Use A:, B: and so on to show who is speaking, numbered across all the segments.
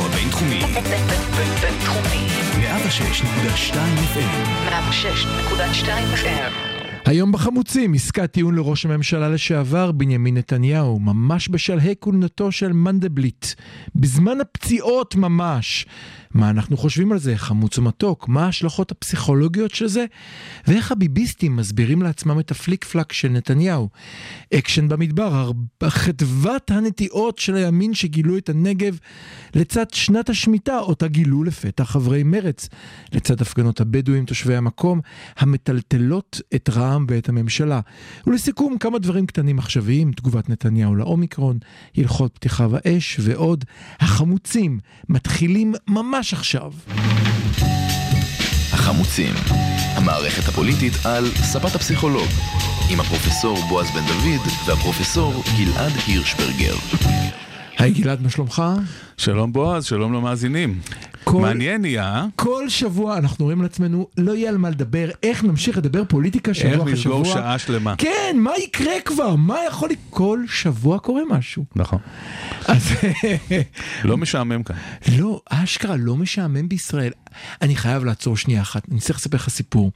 A: הרדיו הבינתחומי.
B: בינתחומי.
A: 106.2 FM.
B: 106.2 FM.
C: היום בחמוצים, עסקת טיעון לראש הממשלה לשעבר בנימין נתניהו, ממש בשלהי כהונתו של מנדלבליט. בזמן הפציעות ממש. מה אנחנו חושבים על זה, חמוץ ומתוק? מה ההשלכות הפסיכולוגיות של זה? ואיך הביביסטים מסבירים לעצמם את הפליק פלאק של נתניהו? אקשן במדבר, חדוות הנטיעות של הימין שגילו את הנגב לצד שנת השמיטה, אותה גילו לפתע חברי מרץ, לצד הפגנות הבדואים תושבי המקום, המטלטלות את רע"מ ואת הממשלה. ולסיכום, כמה דברים קטנים עכשוויים, תגובת נתניהו לאומיקרון, הלכות פתיחה באש ועוד. החמוצים מתחילים ממש עכשיו.
D: החמוצים, המערכת הפוליטית על ספת הפסיכולוג, עם הפרופסור בועז בן דוד והפרופסור גלעד הירשברגר.
C: היי גלעד, מה שלומך?
E: שלום בועז, שלום למאזינים.
C: כל-
E: מעניין יהיה?
C: כל שבוע אנחנו רואים לעצמנו, לא יהיה על מה לדבר, איך נמשיך לדבר פוליטיקה שבוע
E: איך
C: אחרי שבוע.
E: נסגור שעה שלמה.
C: כן, מה יקרה כבר? מה יכול? כל שבוע קורה משהו.
E: נכון.
C: אז
E: לא משעמם כאן.
C: לא, אשכרה לא משעמם בישראל. אני חייב לעצור שנייה אחת, אני צריך לספר לך סיפור.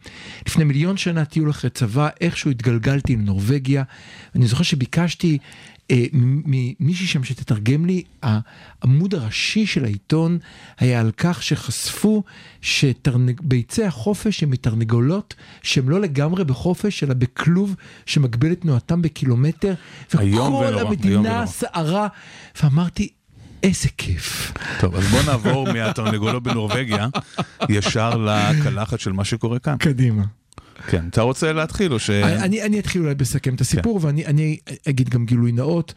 C: לפני מיליון שנה טיול אחרי צבא, איכשהו התגלגלתי לנורבגיה. אני זוכר שביקשתי ממישהי שם שתתרגם לי, העמוד הראשי של העיתון היה על כך שחשפו שביצי החופש הם מתרנגולות שהם לא לגמרי בחופש, אלא בכלוב שמגביל את תנועתם בקילומטר. וכל המדינה. סערה. ואמרתי, איזה כיף.
E: טוב, אז בוא נעבור מהתרנגולות בנורבגיה ישר לקלחת של מה שקורה כאן.
C: קדימה.
E: כן, אתה רוצה להתחיל או ש...
C: אני, אני אתחיל אולי לסכם את הסיפור ואני אני אגיד גם גילוי נאות.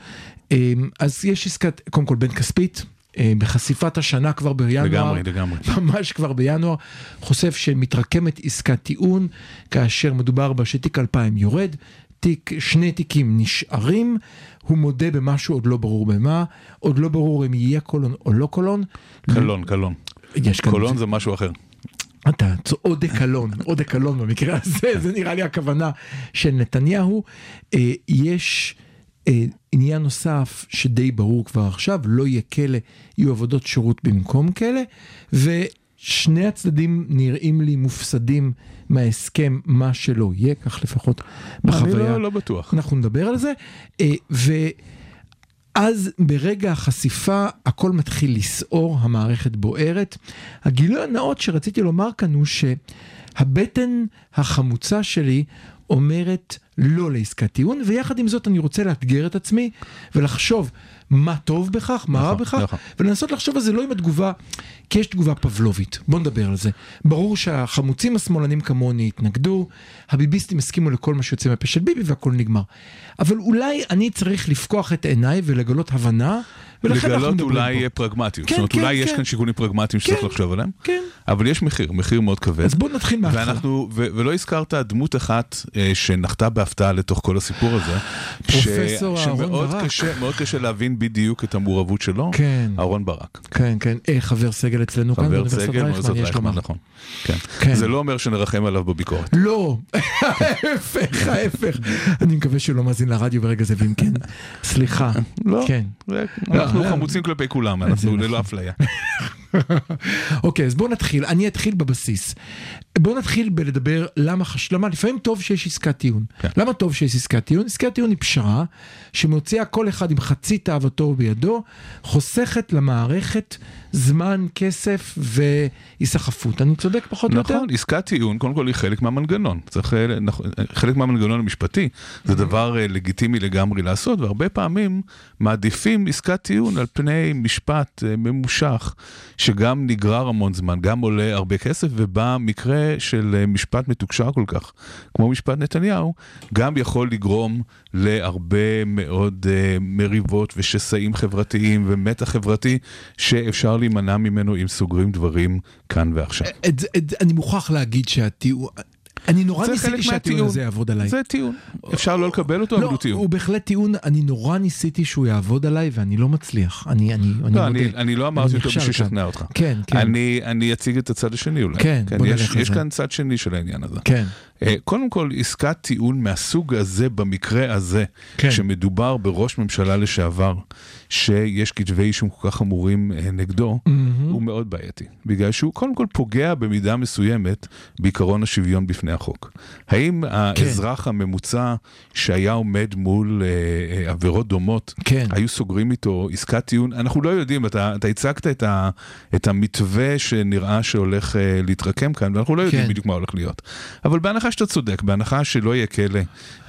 C: אמ, אז יש עסקת, קודם כל בן כספית, אמ, בחשיפת השנה כבר בינואר,
E: לגמרי, לגמרי.
C: ממש כבר בינואר, חושף שמתרקמת עסקת טיעון, כאשר מדובר בה שתיק 2000 יורד, תיק, שני תיקים נשארים, הוא מודה במשהו עוד לא ברור במה, עוד לא ברור אם יהיה קולון או לא קולון.
E: קלון, קלון.
C: יש כאן
E: קולון זה משהו אחר.
C: אתה עוד קלון, עוד קלון במקרה הזה, זה נראה לי הכוונה של נתניהו. אה, יש אה, עניין נוסף שדי ברור כבר עכשיו, לא יהיה כלא, יהיו עבודות שירות במקום כלא, ושני הצדדים נראים לי מופסדים מההסכם, מה שלא יהיה, כך לפחות
E: אני
C: בחוויה.
E: לא, לא בטוח.
C: אנחנו נדבר על זה. אה, ואז ברגע החשיפה הכל מתחיל לסעור, המערכת בוערת. הגילוי הנאות שרציתי לומר כאן הוא שהבטן החמוצה שלי אומרת לא לעסקת טיעון, ויחד עם זאת אני רוצה לאתגר את עצמי ולחשוב מה טוב בכך, מה רע
E: נכון,
C: בכך,
E: נכון.
C: ולנסות לחשוב על זה לא עם התגובה, כי יש תגובה פבלובית. בוא נדבר על זה. ברור שהחמוצים השמאלנים כמוני התנגדו, הביביסטים הסכימו לכל מה שיוצא מהפה של ביבי והכל נגמר. אבל אולי אני צריך לפקוח את עיניי ולגלות הבנה,
E: לגלות אולי
C: פה.
E: פרגמטיות.
C: כן,
E: זאת אומרת,
C: כן,
E: אולי יש
C: כן.
E: כאן שיקולים פרגמטיים שצריך
C: כן,
E: לחשוב עליהם.
C: כן.
E: אבל יש מחיר, מחיר מאוד כבד.
C: אז בוא נתחיל מההתחלה.
E: ואנחנו, ו- ולא הזכרת דמות אחת אה, שנחתה בהפתעה לתוך כל הסיפור הזה.
C: פרופסור אהרון
E: שמאוד
C: ברק.
E: קשה, מאוד קשה להבין בדיוק את המעורבות שלו.
C: כן.
E: אהרון ברק.
C: כן, כן, אה, חבר סגל אצלנו כאן
E: חבר
C: באוניברסיטת
E: סגל,
C: רייכמן, יש לומר.
E: נכון. כן.
C: כן.
E: זה לא אומר שנרחם עליו בביקורת.
C: לא, ההפך, ההפך. אני מקווה שהוא לא מאזין לרדיו ברגע זה, ואם כן, סליחה.
E: לא.
C: כן.
E: אנחנו
C: לא,
E: חמוצים כלפי כולם, אנחנו ללא אפליה.
C: אוקיי, אז בוא נתחיל, אני אתחיל בבסיס. בוא נתחיל בלדבר למה חש... למה לפעמים טוב שיש עסקת טיעון.
E: כן.
C: למה טוב שיש עסקת טיעון? עסקת טיעון היא פשרה שמוציאה כל אחד עם חצי תאוותו בידו, חוסכת למערכת זמן, כסף והיסחפות. אני צודק פחות או יותר?
E: נכון, עסקת טיעון קודם כל היא חלק מהמנגנון, צריך, אה, נכון, חלק מהמנגנון המשפטי, זה דבר אה, לגיטימי לגמרי לעשות, והרבה פעמים מעדיפים עסקת טיעון על פני משפט אה, ממושך, שגם נגרר המון זמן, גם עולה הרבה כסף, ובמקרה של אה, משפט מתוקשר כל כך, כמו משפט נתניהו, גם יכול לגרום להרבה מאוד אה, מריבות ושסעים חברתיים ומתח חברתי, שאפשר להימנע ממנו אם סוגרים דברים כאן ועכשיו.
C: את, זה- את, אני מוכרח להגיד שהטיעון... אני נורא ניסיתי שהטיעון. הזה יעבוד עליי.
E: זה טיעון. אפשר לא לקבל אותו, אבל
C: לא,
E: הוא טיעון.
C: הוא בהחלט טיעון, אני נורא ניסיתי שהוא יעבוד עליי ואני לא מצליח. אני, אני, אני
E: לא,
C: מודה.
E: אני, לא אמרתי אותו בשביל. לשכנע אותך.
C: כן, כן.
E: אני, אציג את הצד השני אולי.
C: כן, בוא
E: יש,
C: נלך על
E: יש. כאן צד שני של העניין הזה.
C: כן.
E: אה, קודם כל, עסקת טיעון מהסוג הזה, במקרה הזה,
C: כן.
E: שמדובר בראש ממשלה לשעבר, שיש כתבי אישום כל כך חמורים אה, נגדו,
C: מהמם.
E: הוא מאוד בעייתי. בגלל שהוא קודם כל פוגע במידה מסוימת בעקרון השוויון בפני החוק. האם
C: כן.
E: האזרח הממוצע שהיה עומד מול אה, אה, עבירות דומות,
C: כן.
E: היו סוגרים איתו עסקת טיעון? אנחנו לא יודעים, אתה, אתה הצגת את, ה, את המתווה שנראה שהולך אה, להתרקם כאן, ואנחנו לא יודעים
C: כן.
E: בדיוק מה הולך להיות. אבל בהנחה שאתה צודק, בהנחה שלא יהיה כלא,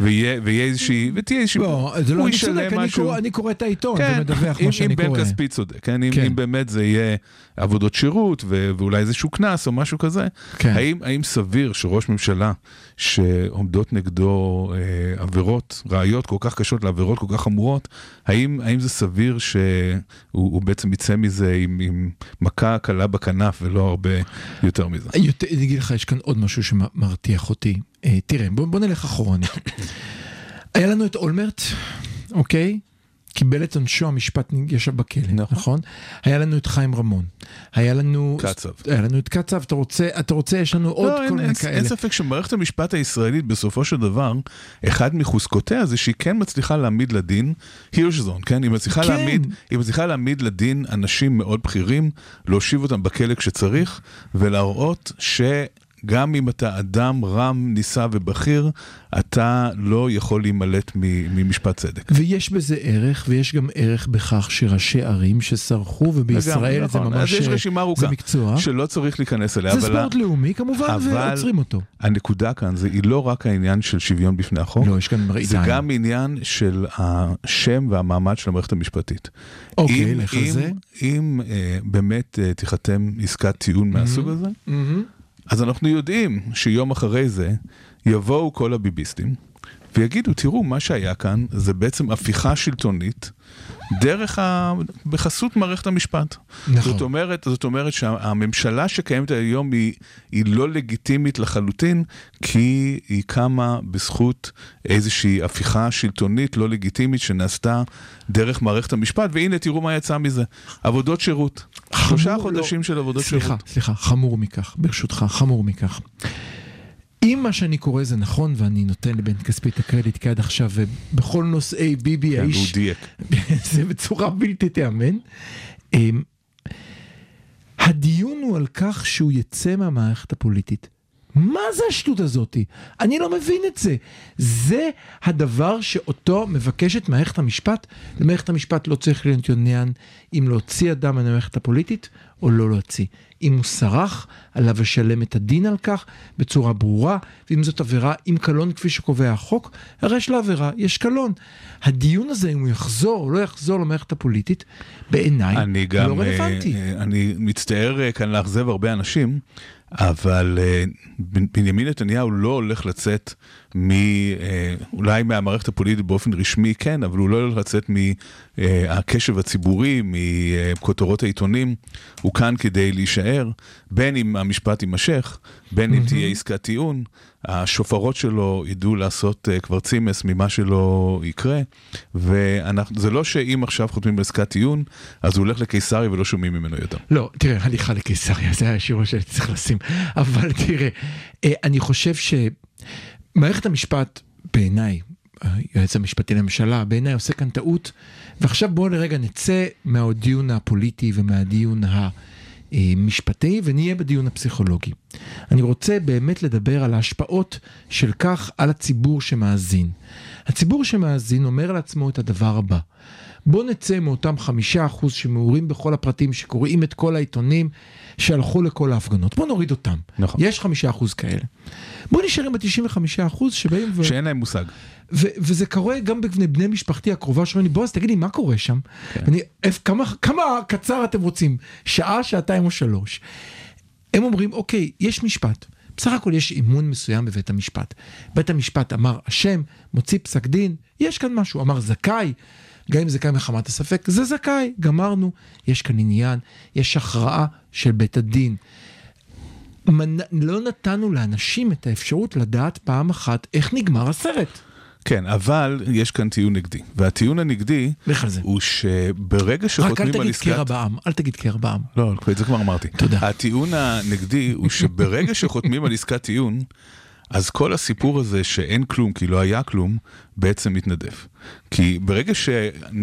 E: ויהיה, ויהיה איזושהי, ותהיה איזושהי,
C: לא, זה לא, אני צודק, אני. קורא- אני קורא את העיתון
E: כן,
C: ומדווח מה שאני
E: אם בן
C: קורא.
E: כספי צודק, כן? אם,
C: כן.
E: אם באמת זה יהיה עבודות שירות ו- ואולי איזשהו קנס או משהו כזה,
C: כן.
E: האם, האם סביר שראש ממשלה שעומדות נגדו אה, עבירות, ראיות כל כך קשות לעבירות כל כך חמורות, האם, האם זה סביר שהוא הוא בעצם יצא מזה עם, עם מכה קלה בכנף ולא הרבה יותר מזה?
C: אני אגיד לך, יש כאן עוד משהו שמרתיח אותי. אה, תראה, בוא, בוא נלך אחורנית. היה לנו את אולמרט, אוקיי? קיבל את עונשו, המשפט ישב בכלא, נכון.
E: נכון.
C: היה לנו את חיים רמון. היה לנו...
E: קצב.
C: היה לנו את קצב, אתה רוצה, אתה רוצה, יש לנו עוד
E: לא,
C: כל
E: אין,
C: מיני
E: אין,
C: כאלה.
E: אין ספק שמערכת המשפט הישראלית בסופו של דבר, אחד מחוזקותיה זה שהיא כן מצליחה להעמיד לדין הירשזון, כן? היא מצליחה,
C: כן.
E: להעמיד, היא מצליחה להעמיד לדין אנשים מאוד בכירים, להושיב אותם בכלא כשצריך, ולהראות שגם אם אתה אדם רם, נישא ובכיר, אתה לא יכול להימלט ממשפט צדק.
C: ויש בזה ערך, ויש גם ערך בכך שראשי ערים שסרחו, ובישראל זה
E: נכון.
C: ממש...
E: אז יש רשימה ארוכה
C: זה מקצוע.
E: שלא צריך להיכנס אליה,
C: זה
E: אבל
C: ספורט לאומי כמובן,
E: אבל-
C: ועוצרים אותו.
E: הנקודה כאן זה היא לא רק העניין של שוויון בפני החוק,
C: לא, יש כאן מראית
E: זה. גם עניין של השם והמעמד של המערכת המשפטית.
C: אוקיי,
E: אם-
C: לך על
E: אם-
C: זה.
E: אם אה, באמת אה, תיחתם עסקת טיעון מהסוג הזה,
C: מהמם.
E: אז אנחנו יודעים שיום אחרי זה יבואו כל הביביסטים ויגידו, תראו, מה שהיה כאן זה בעצם הפיכה שלטונית דרך ה... בחסות מערכת המשפט.
C: נכון.
E: זאת אומרת, זאת אומרת שהממשלה שקיימת היום היא, היא לא לגיטימית לחלוטין, כי היא קמה בזכות איזושהי הפיכה שלטונית לא לגיטימית שנעשתה דרך מערכת המשפט, והנה תראו מה יצא מזה, עבודות שירות. שלושה
C: חמור,
E: חודשים
C: לא.
E: של עבודות
C: סליחה,
E: שירות.
C: סליחה, חמור מכך, ברשותך, חמור מכך. אם מה שאני קורא זה נכון, ואני נותן לבן כספי את הקרדיט כי עד עכשיו, ובכל נושאי ביבי
E: כן,
C: האיש,
E: דייק.
C: זה בצורה בלתי תיאמן. אמ, הדיון הוא על כך שהוא יצא מהמערכת הפוליטית. מה זה השטות הזאתי? אני לא מבין את זה. זה הדבר שאותו מבקשת מערכת המשפט. למערכת המשפט לא צריך להיות עניין אם להוציא אדם מהמערכת הפוליטית או לא להוציא. אם הוא סרח, עליו לשלם את הדין על כך בצורה ברורה, ואם זאת עבירה עם קלון כפי שקובע החוק, הרי יש לעבירה, יש קלון. הדיון הזה, אם הוא יחזור או לא יחזור למערכת הפוליטית, בעיניי לא
E: אה,
C: רלוונטי.
E: אה, אני מצטער אה, כאן לאכזב הרבה אנשים, אבל אה, בנימין נתניהו לא הולך לצאת מ... אה, אולי מהמערכת הפוליטית באופן רשמי כן, אבל הוא לא הולך לצאת מהקשב הציבורי, מכותרות העיתונים. הוא כאן כדי להישאר, בין אם המשפט יימשך, בין אם תהיה עסקת טיעון, השופרות שלו ידעו לעשות אה, כבר צימס ממה שלא יקרה, וזה לא שאם עכשיו חותמים על עסקת טיעון, אז הוא הולך לקיסריה ולא שומעים ממנו יותר.
C: לא, תראה, הליכה לקיסריה, זה השיעור שהייתי צריך לשים. אבל תראה, אה, אני חושב שמערכת המשפט, בעיניי, היועץ המשפטי לממשלה, בעיניי עושה כאן טעות. ועכשיו בואו לרגע נצא מהדיון הפוליטי ומהדיון המשפטי ונהיה בדיון הפסיכולוגי. אני רוצה באמת לדבר על ההשפעות של כך על הציבור שמאזין. הציבור שמאזין אומר לעצמו את הדבר הבא. בוא נצא מאותם חמישה אחוז שמעורים בכל הפרטים, שקוראים את כל העיתונים, שהלכו לכל ההפגנות. בוא נוריד אותם.
E: נכון.
C: יש חמישה אחוז כאלה. בוא נשאר עם ה-95 אחוז שבאים ו...
E: שאין להם מושג.
C: ו- וזה קורה גם בבני בני משפחתי הקרובה שאומרים לי, בועז, תגיד לי, מה קורה שם?
E: כן.
C: ואני, "איפ- כמה, כמה קצר אתם רוצים? שעה, שעתיים או שלוש? הם אומרים, אוקיי, יש משפט. בסך הכל יש אמון מסוים בבית המשפט. בית המשפט אמר אשם, מוציא פסק דין, יש כאן משהו. אמר זכאי, גם אם זכאי מחמת הספק, זה זכאי, גמרנו. יש כאן עניין, יש הכרעה של בית הדין. מנ... לא נתנו לאנשים את האפשרות לדעת פעם אחת איך נגמר הסרט.
E: כן, אבל יש כאן טיעון נגדי. והטיעון הנגדי
C: לך על זה.
E: הוא שברגע
C: רק אל
E: שחותמים על
C: תגיד
E: עסקת...
C: קרע בעם, אל תגיד קרע בעם.
E: לא, את זה כבר אמרתי.
C: תודה.
E: הטיעון הנגדי הוא שברגע שחותמים על עסקת טיעון, אז כל הסיפור הזה שאין כלום כי לא היה כלום, בעצם מתנדף. כי ברגע ש...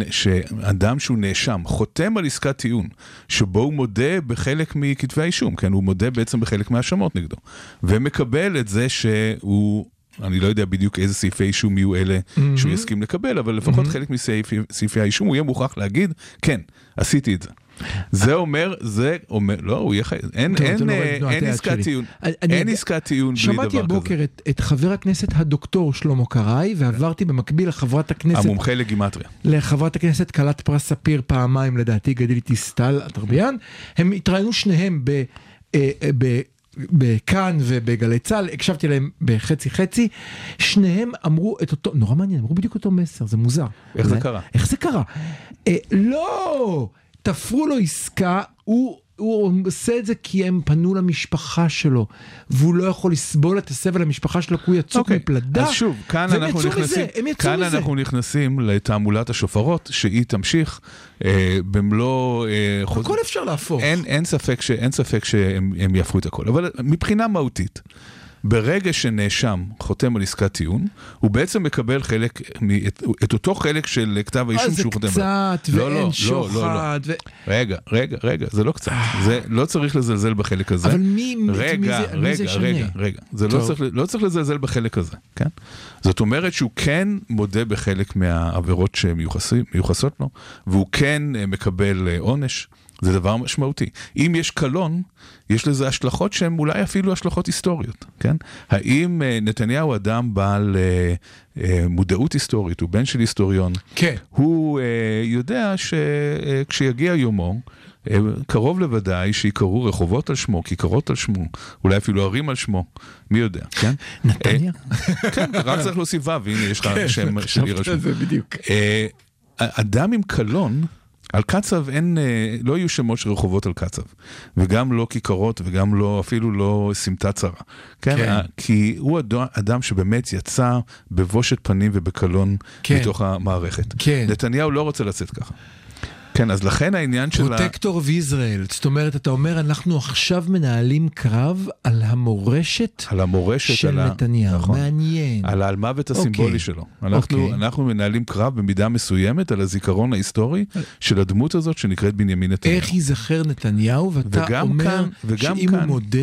E: שאדם שהוא נאשם חותם על עסקת טיעון, שבו הוא מודה בחלק מכתבי האישום, כן, הוא מודה בעצם בחלק מהאשמות נגדו, ומקבל את זה שהוא... אני לא יודע בדיוק איזה סעיפי אישום יהיו אלה mm-hmm. שהוא יסכים לקבל, אבל לפחות mm-hmm. חלק מסעיפי האישום הוא יהיה מוכרח להגיד, כן, עשיתי את זה. זה אומר, זה אומר, לא, הוא יהיה חי... אין,
C: טוב,
E: אין,
C: זה לא
E: אה,
C: תנועת
E: אין
C: היד
E: עסקת. טיעון, אין עסקת טיעון בלי דבר כזה.
C: שמעתי הבוקר את, את חבר הכנסת הדוקטור שלמה קרעי, ועברתי במקביל לחברת הכנסת,
E: המומחה לגימטריה.
C: לחברת הכנסת כלת פרס ספיר פעמיים לדעתי, גדילית דיסטל אטרביאן. הם התראיינו שניהם ב... אה, אה, ב בכאן ובגלי צה"ל, הקשבתי להם בחצי חצי, שניהם אמרו את אותו, נורא מעניין, אמרו בדיוק אותו מסר, זה מוזר.
E: איך זה קרה?
C: איך זה קרה? אה, לא, תפרו לו עסקה, הוא... הוא עושה את זה כי הם פנו למשפחה שלו, והוא לא יכול לסבול את הסבל למשפחה שלו, כי הוא יצוק
E: אוקיי,
C: מפלדה.
E: אז שוב, כאן אנחנו נכנסים,
C: מזה, הם יצאו
E: כאן
C: מזה.
E: אנחנו נכנסים לתעמולת השופרות, שהיא תמשיך אה, במלוא... אה, חוז-
C: הכל אפשר להפוך.
E: אין, אין ספק, ש, אין ספק שהם הם יהפכו את הכל, אבל מבחינה מהותית, ברגע שנאשם חותם על עסקת טיעון, הוא בעצם מקבל חלק, את, את אותו חלק של כתב
C: אה,
E: האישום
C: זה
E: שהוא חותם
C: קצת,
E: עליו. לא,
C: ואין
E: לא, לא, לא, לא.
C: שוחד, ו-
E: רגע, רגע, רגע, זה לא קצת, זה לא צריך לזלזל בחלק הזה.
C: אבל מי- מי-
E: רגע,
C: מי זה- מי
E: רגע,
C: זה ישנה?
E: רגע, רגע, זה לא. צריך, לא צריך לזלזל בחלק הזה, כן? זאת אומרת שהוא כן מודה בחלק מהעבירות שמיוחסות לו, והוא כן אה, מקבל אה, עונש. זה דבר משמעותי. אם יש קלון, יש לזה השלכות שהן אולי אפילו השלכות היסטוריות, כן? האם אה, נתניהו אדם בעל אה, אה, מודעות היסטורית, הוא בן של היסטוריון,
C: כן.
E: הוא אה, יודע שכשיגיע יומו, אה, קרוב לוודאי שיקראו רחובות על שמו, כיכרות על שמו, אולי אפילו ערים על שמו, מי יודע, כן?
C: נתניה?
E: אה, כן, רק צריך להוסיף ו', והנה יש לך שם של עיר על שמו.
C: זה בדיוק.
E: אה, אדם עם קלון, על קצב אין, אה, לא יהיו שמות של רחובות על קצב, וגם לא כיכרות וגם לא, אפילו לא סמטה צרה. כן,
C: כן.
E: כי הוא אד- אדם שבאמת יצא בבושת פנים ובקלון
C: כן.
E: מתוך המערכת.
C: כן.
E: נתניהו לא רוצה לצאת ככה. כן, אז לכן העניין של ה...
C: פרוטקטור ויזרעאל, זאת אומרת, אתה אומר, אנחנו עכשיו מנהלים קרב על המורשת
E: על המורשת,
C: של
E: על
C: נתניהו.
E: נכון.
C: מעניין.
E: על האלמוות הסימבולי
C: אוקיי.
E: שלו. אנחנו,
C: אוקיי.
E: אנחנו מנהלים קרב במידה מסוימת על הזיכרון ההיסטורי של הדמות הזאת שנקראת בנימין נתניהו.
C: איך ייזכר נתניהו, ואתה אומר
E: כאן-
C: שאם הוא
E: כאן-
C: מודה,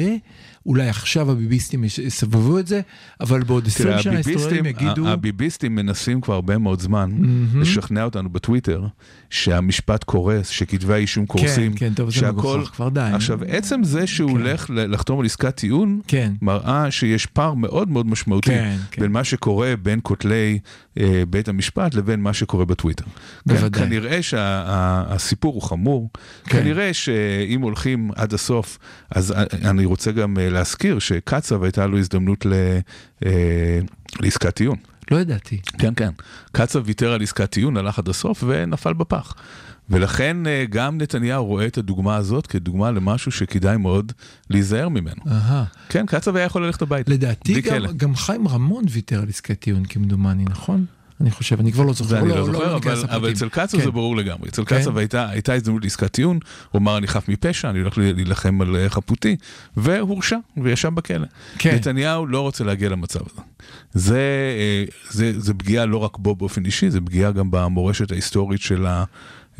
C: אולי עכשיו הביביסטים יסבבו את זה, אבל בעוד 20
E: תראה,
C: שנה ההיסטוריונים יגידו...
E: הביביסטים מנסים כבר הרבה מאוד זמן לשכנע אותנו בטוויטר שהמשפט קורס, שכתבי האישום קורסים,
C: כן, טוב, זה
E: שהכל...
C: מגוחך, כבר די.
E: עכשיו, עצם זה שהוא הולך ל- לחתום על עסקת טיעון,
C: כן.
E: מראה שיש פער מאוד מאוד משמעותי
C: כן, כן.
E: בין מה שקורה בין כותלי אה, בית המשפט לבין מה שקורה בטוויטר. כן,
C: בוודאי.
E: כנראה שהסיפור הוא חמור,
C: כן.
E: כנראה שאם הולכים עד הסוף, אז אה, אני רוצה גם אה, להזכיר שקצב הייתה לו הזדמנות ל, אה, לעסקת טיעון.
C: לא ידעתי.
E: כן, כן. קצב ויתר על עסקת טיעון, הלך עד הסוף ונפל בפח. ולכן אה, גם נתניהו רואה את הדוגמה הזאת כדוגמה למשהו שכדאי מאוד להיזהר ממנו.
C: אהה.
E: כן, קצב היה יכול ללכת הביתה.
C: לדעתי גם. גם חיים רמון ויתר על עסקת טיעון כמדומני, נכון? אני חושב, אני כבר לא זוכר.
E: אני לא זוכר,
C: ניכנס
E: אבל, אבל. אצל קצב
C: כן.
E: זה ברור לגמרי. אצל
C: כן.
E: קצב הייתה, הזדמנות לעסקת טיעון, הוא אמר אני חף מפשע, אני הולך להילחם על חפותי, והורשע, וישב בכלא.
C: כן.
E: נתניהו לא רוצה להגיע למצב הזה. זה, אה, זה, זה פגיעה לא רק בו באופן אישי, זה פגיעה גם במורשת ההיסטורית של, ה,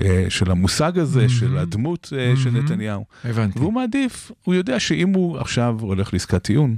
E: אה, של המושג הזה, של הדמות אה, של נתניהו.
C: הבנתי.
E: והוא מעדיף, הוא יודע שאם הוא עכשיו הולך לעסקת טיעון,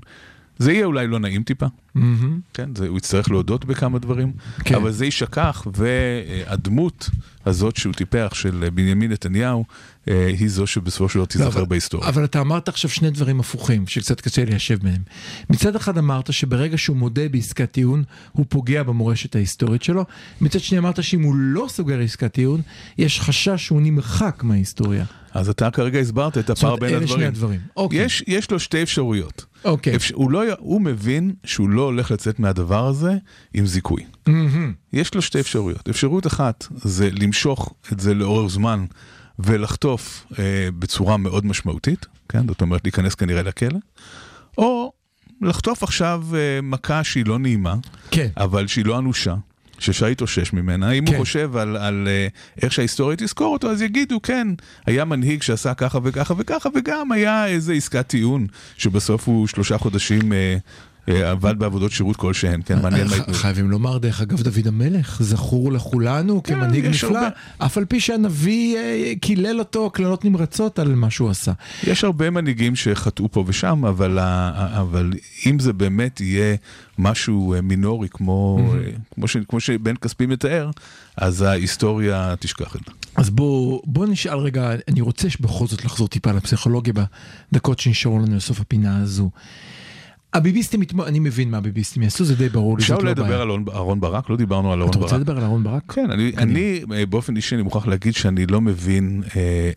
E: זה יהיה אולי לא נעים טיפה,
C: מהמם.
E: כן, זה, הוא יצטרך להודות בכמה דברים,
C: כן.
E: אבל זה יישכח, והדמות הזאת שהוא טיפח של בנימין נתניהו, היא זו שבסופו של דבר
C: לא,
E: תיזכר בהיסטוריה.
C: אבל אתה אמרת עכשיו שני דברים הפוכים, שקצת קשה ליישב ביניהם. מצד אחד אמרת שברגע שהוא מודה בעסקת טיעון, הוא פוגע במורשת ההיסטורית שלו. מצד שני אמרת שאם הוא לא סוגר עסקת טיעון, יש חשש שהוא נמחק מההיסטוריה.
E: אז אתה כרגע הסברת את הפער
C: אומרת,
E: בין
C: אלה
E: הדברים.
C: שני הדברים. אוקיי.
E: יש, יש לו שתי אפשרויות.
C: אוקיי.
E: אפשר, הוא, לא, הוא מבין שהוא לא הולך לצאת מהדבר הזה עם זיכוי.
C: מהמם.
E: יש לו שתי אפשרויות. אפשרות אחת זה למשוך את זה לאורך זמן ולחטוף אה, בצורה מאוד משמעותית, כן? זאת אומרת להיכנס כנראה לכלא, או לחטוף עכשיו אה, מכה שהיא לא נעימה,
C: כן.
E: אבל שהיא לא אנושה. שאפשר להתאושש ממנה, אם
C: כן.
E: הוא חושב על, על אה, איך שההיסטוריה תזכור אותו, אז יגידו, כן, היה מנהיג שעשה ככה וככה וככה, וגם היה איזה עסקת טיעון, שבסוף הוא שלושה חודשים אה, עבד בעבודות שירות כלשהן, כן, מעניין מה
C: ח-
E: ייתנו.
C: חייבים לומר, דרך אגב, דוד המלך, זכור לכולנו כמנהיג
E: כן, יש
C: נפלא. אף על פי שהנביא אה, קילל אותו קללות נמרצות על מה שהוא עשה.
E: יש הרבה מנהיגים שחטאו פה ושם, אבל, אם זה באמת יהיה משהו אה, מינורי, כמו, אה, שבן כספי מתאר, אז ההיסטוריה תשכח את זה.
C: אז בוא, בוא נשאל רגע, אני רוצה בכל זאת לחזור טיפה לפסיכולוגיה בדקות שנשארו לנו לסוף הפינה הזו. הביביסטים, אני מבין מה הביביסטים יעשו, זה די ברור לי,
E: אפשר
C: זאת לא
E: לדבר
C: בעיה.
E: על אהרון- ברק? לא דיברנו על אהרון
C: אתה
E: ברק.
C: רוצה לדבר על אהרון ברק?
E: כן, אני, אני אה, באופן אישי, אני מוכרח להגיד שאני לא מבין אה,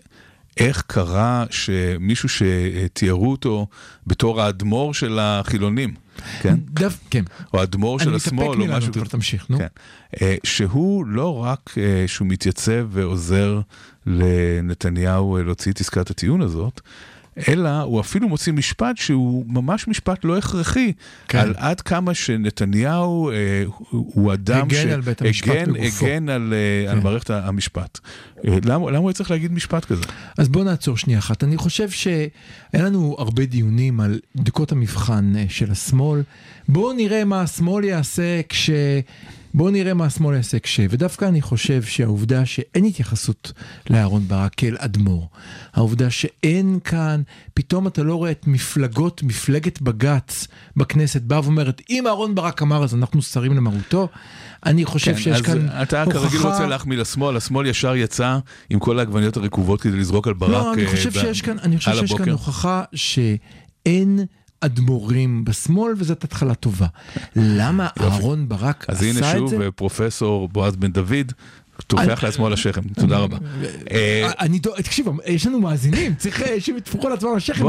E: איך קרה שמישהו שתיארו אותו בתור האדמו"ר של החילונים, כן?
C: דו, כן.
E: או האדמו"ר של
C: אני מתאפק
E: השמאל, או
C: מלענות,
E: משהו
C: אבל
E: כזה.
C: תמשיך, נו.
E: כן. אה, שהוא לא רק אה, שהוא מתייצב ועוזר לנתניהו אה, להוציא את עסקת הטיעון הזאת, אלא הוא אפילו מוציא משפט שהוא ממש משפט לא הכרחי,
C: כן.
E: על עד כמה שנתניהו אה, הוא אדם
C: הגן על בית המשפט
E: שהגן
C: בגופו.
E: הגן על, אה, על
C: כן.
E: מערכת המשפט. אה, למה למה הוא צריך להגיד משפט כזה?
C: אז בוא נעצור שנייה אחת. אני חושב שאין לנו הרבה דיונים על בדיקות המבחן אה, של השמאל. בואו נראה מה השמאל יעשה כש... בואו נראה מה השמאל יעשה כש... ודווקא אני חושב שהעובדה שאין התייחסות לאהרון ברק כאל אדמו"ר, העובדה שאין כאן, פתאום אתה לא רואה את מפלגות, מפלגת בג"ץ בכנסת באה ואומרת, אם אהרון ברק אמר אז אנחנו סרים למרותו, אני חושב שיש
E: כן, אז
C: כאן
E: אתה כרגיל
C: הוכחה-
E: רוצה להחמיא לשמאל, השמאל ישר יצא עם כל העגבניות הרקובות כדי לזרוק על ברק
C: לא, אני חושב שיש כאן, אני חושב שיש כאן. הוכחה שאין אדמו"רים בשמאל, וזאת התחלה טובה. למה אהרון ברק
E: אז
C: עשה
E: הנה
C: את
E: שוב
C: זה?
E: אה, פרופסור בועז בן דוד, טופח לעצמו על השכם, תודה רבה. אה,
C: אני, דו- תקשיב, יש לנו מאזינים, צריך אה, שהם יטפחו לעצמם על השכם.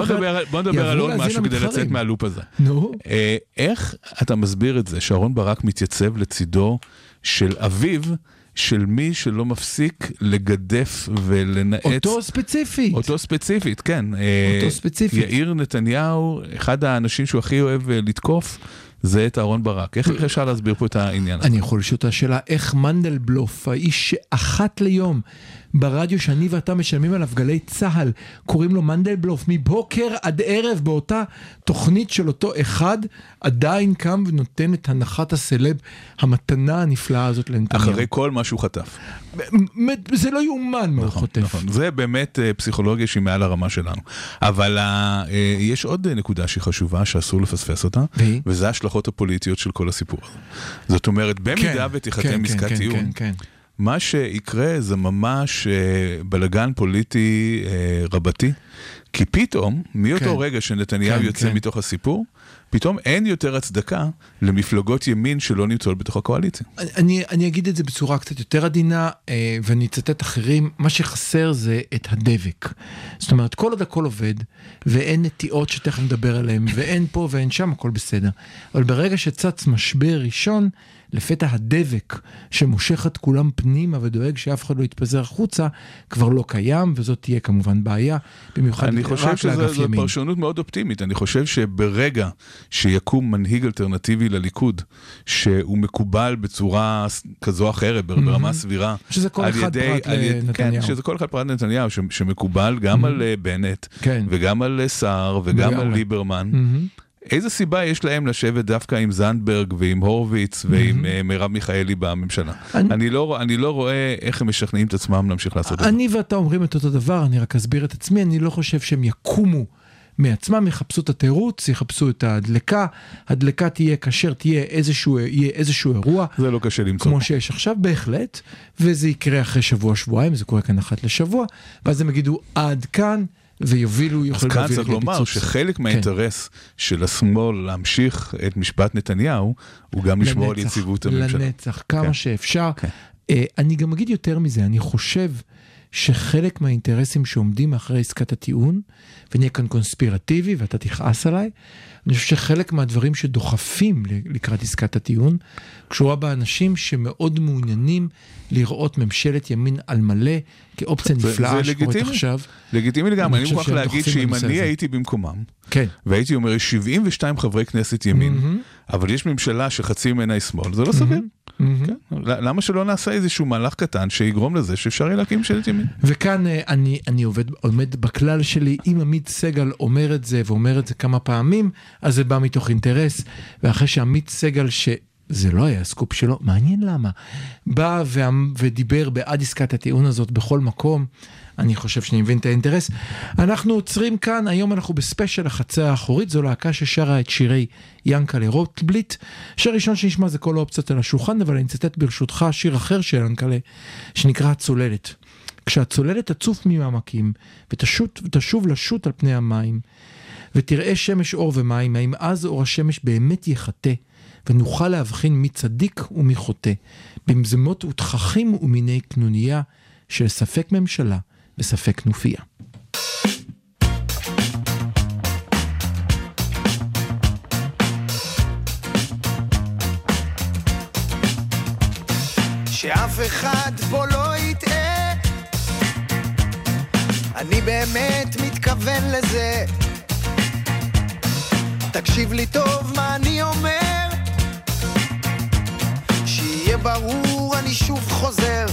E: בוא נדבר, על עוד משהו כדי. לצאת מהלופ הזה.
C: נו,
E: אה, איך אתה מסביר את זה שאהרון ברק מתייצב לצידו של אביו של מי שלא מפסיק לגדף ולנאץ?
C: אותו ספציפית.
E: אותו ספציפית, כן. אה,
C: אותו ספציפית.
E: יאיר נתניהו, אחד האנשים שהוא הכי אוהב אה, לתקוף, זה את אהרון ברק. איך אפשר להסביר פה את העניין הזה?
C: אני יכול לשאול את השאלה, איך מנדלבלוף, האיש שאחת ליום ברדיו שאני ואתה משלמים עליו גלי צה"ל, קוראים לו מנדלבלוף, מבוקר עד ערב באותה תוכנית של אותו אחד, עדיין קם ונותן את הנחת הסלב, המתנה הנפלאה הזאת לנתניהו.
E: אחרי כל מה שהוא חטף.
C: זה לא יאומן מה הוא חוטף.
E: נכון, זה באמת אה, פסיכולוגיה שהיא מעל הרמה שלנו. אבל אה, אה, יש עוד נקודה שהיא חשובה, שאסור לפספס אותה? וזה ההשלכות הפוליטיות של כל הסיפור הזה. זאת אומרת, במידה ותיחתם
C: כן,
E: עסקת
C: כן,
E: טיעון,
C: כן, כן.
E: מה שיקרה זה ממש אה, בלגן פוליטי אה, רבתי, כי פתאום, מאותו
C: כן.
E: רגע שנתניהו
C: כן,
E: יוצא
C: כן.
E: מתוך הסיפור, פתאום אין יותר הצדקה למפלגות ימין שלא נמצאות בתוך הקואליציה.
C: אני, אני אגיד את זה בצורה קצת יותר עדינה, אה, ואני אצטט אחרים, מה שחסר זה את הדבק. זאת אומרת, כל עוד הכל עובד, ואין נטיעות שתכף נדבר עליהן, ואין פה ואין שם, הכל בסדר. אבל ברגע שצץ משבר ראשון, לפתע הדבק שמושך את כולם פנימה ודואג שאף אחד לא יתפזר החוצה, כבר לא קיים, וזאת תהיה כמובן בעיה, במיוחד
E: אני
C: רק
E: חושב שזו
C: לאגף
E: זו
C: ימין.
E: פרשנות מאוד אופטימית. אני חושב שברגע שיקום מנהיג אלטרנטיבי לליכוד, שהוא מקובל בצורה כזו או אחרת, בר- ברמה סבירה,
C: שזה כל אחד
E: ידי-
C: פרט
E: יד-
C: לנתניהו.
E: כן, שזה כל אחד פרט לנתניהו, ש- שמקובל גם על אה, בנט,
C: כן.
E: וגם על אה, סער, וגם על. ליברמן. איזה סיבה יש להם לשבת דווקא עם זנדברג ועם הורוביץ ועם אה, מרב מיכאלי בממשלה?
C: אני-
E: אני לא אני לא רואה איך הם משכנעים את עצמם להמשיך לעשות את זה.
C: אני ואתה אומרים את אותו דבר, אני רק אסביר את עצמי, אני לא חושב שהם יקומו מעצמם, יחפשו את התירוץ, יחפשו את ההדלקה, הדלקה תהיה כאשר תהיה איזשהו, יהיה איזשהו אירוע,
E: זה לא קשה למצוא.
C: כמו שיש עכשיו בהחלט, וזה יקרה אחרי שבוע-שבועיים, זה קורה כאן אחת לשבוע, ואז הם יגידו עד כאן, ויובילו,
E: אז
C: יכולים
E: כאן
C: להביא
E: צריך
C: לידי
E: לומר
C: פיצוץ.
E: שחלק
C: כן.
E: מהאינטרס של השמאל להמשיך את משפט נתניהו, הוא גם לשמור על
C: לנצח,
E: יציבות הממשלה.
C: לנצח, כמה
E: כן.
C: שאפשר.
E: כן.
C: אה, אני גם אגיד יותר מזה, אני חושב שחלק מהאינטרסים שעומדים מאחורי עסקת הטיעון, ואני אהיה כאן קונספירטיבי ואתה תכעס עליי, אני חושב שחלק מהדברים שדוחפים לקראת עסקת הטיעון, קשורה באנשים שמאוד מעוניינים לראות ממשלת ימין על מלא כאופציה
E: זה-
C: נפלאה
E: זה
C: שקורית. עכשיו.
E: לגיטימי לגמרי,
C: אני
E: מוכרח להגיד שאם אני
C: הזה.
E: הייתי במקומם,
C: כן.
E: והייתי אומר 72 חברי כנסת ימין,
C: מהמם.
E: אבל יש ממשלה שחצי ממנה היא שמאל, זה לא סביר. כן. למה שלא נעשה איזשהו מהלך קטן שיגרום לזה שאפשר יהיה להקים ממשלת ימין?
C: וכאן אה, אני, אני עובד, עומד בכלל שלי, אם עמית סגל אומר את זה ואומר את זה כמה פעמים, אז זה בא מתוך אינטרס. ואחרי שעמית סגל, שזה לא היה הסקופ שלו, מעניין למה, בא. ודיבר בעד עסקת הטיעון הזאת בכל מקום, אני חושב שאני מבין את האינטרס. אנחנו עוצרים כאן, היום אנחנו בספיישל החצר האחורית, זו להקה ששרה את שירי ינקלה רוטבליט. שיר ראשון שנשמע זה כל האופציות על השולחן, אבל אני אצטט ברשותך שיר אחר של ינקלה, שנקרא הצוללת. כשהצוללת תצוף ממעמקים ותשוב לשוט על פני המים, ותראה שמש אור ומים, האם אז אור השמש באמת יחטא, ונוכל להבחין מי צדיק ומי חוטא, במזמות ותככים ומיני קנוניה, של ספק ממשלה וספק כנופיה.
F: שאף אחד פה לא יטעה. אני באמת מתכוון לזה. תקשיב לי טוב מה אני אומר. שיהיה ברור אני שוב חוזר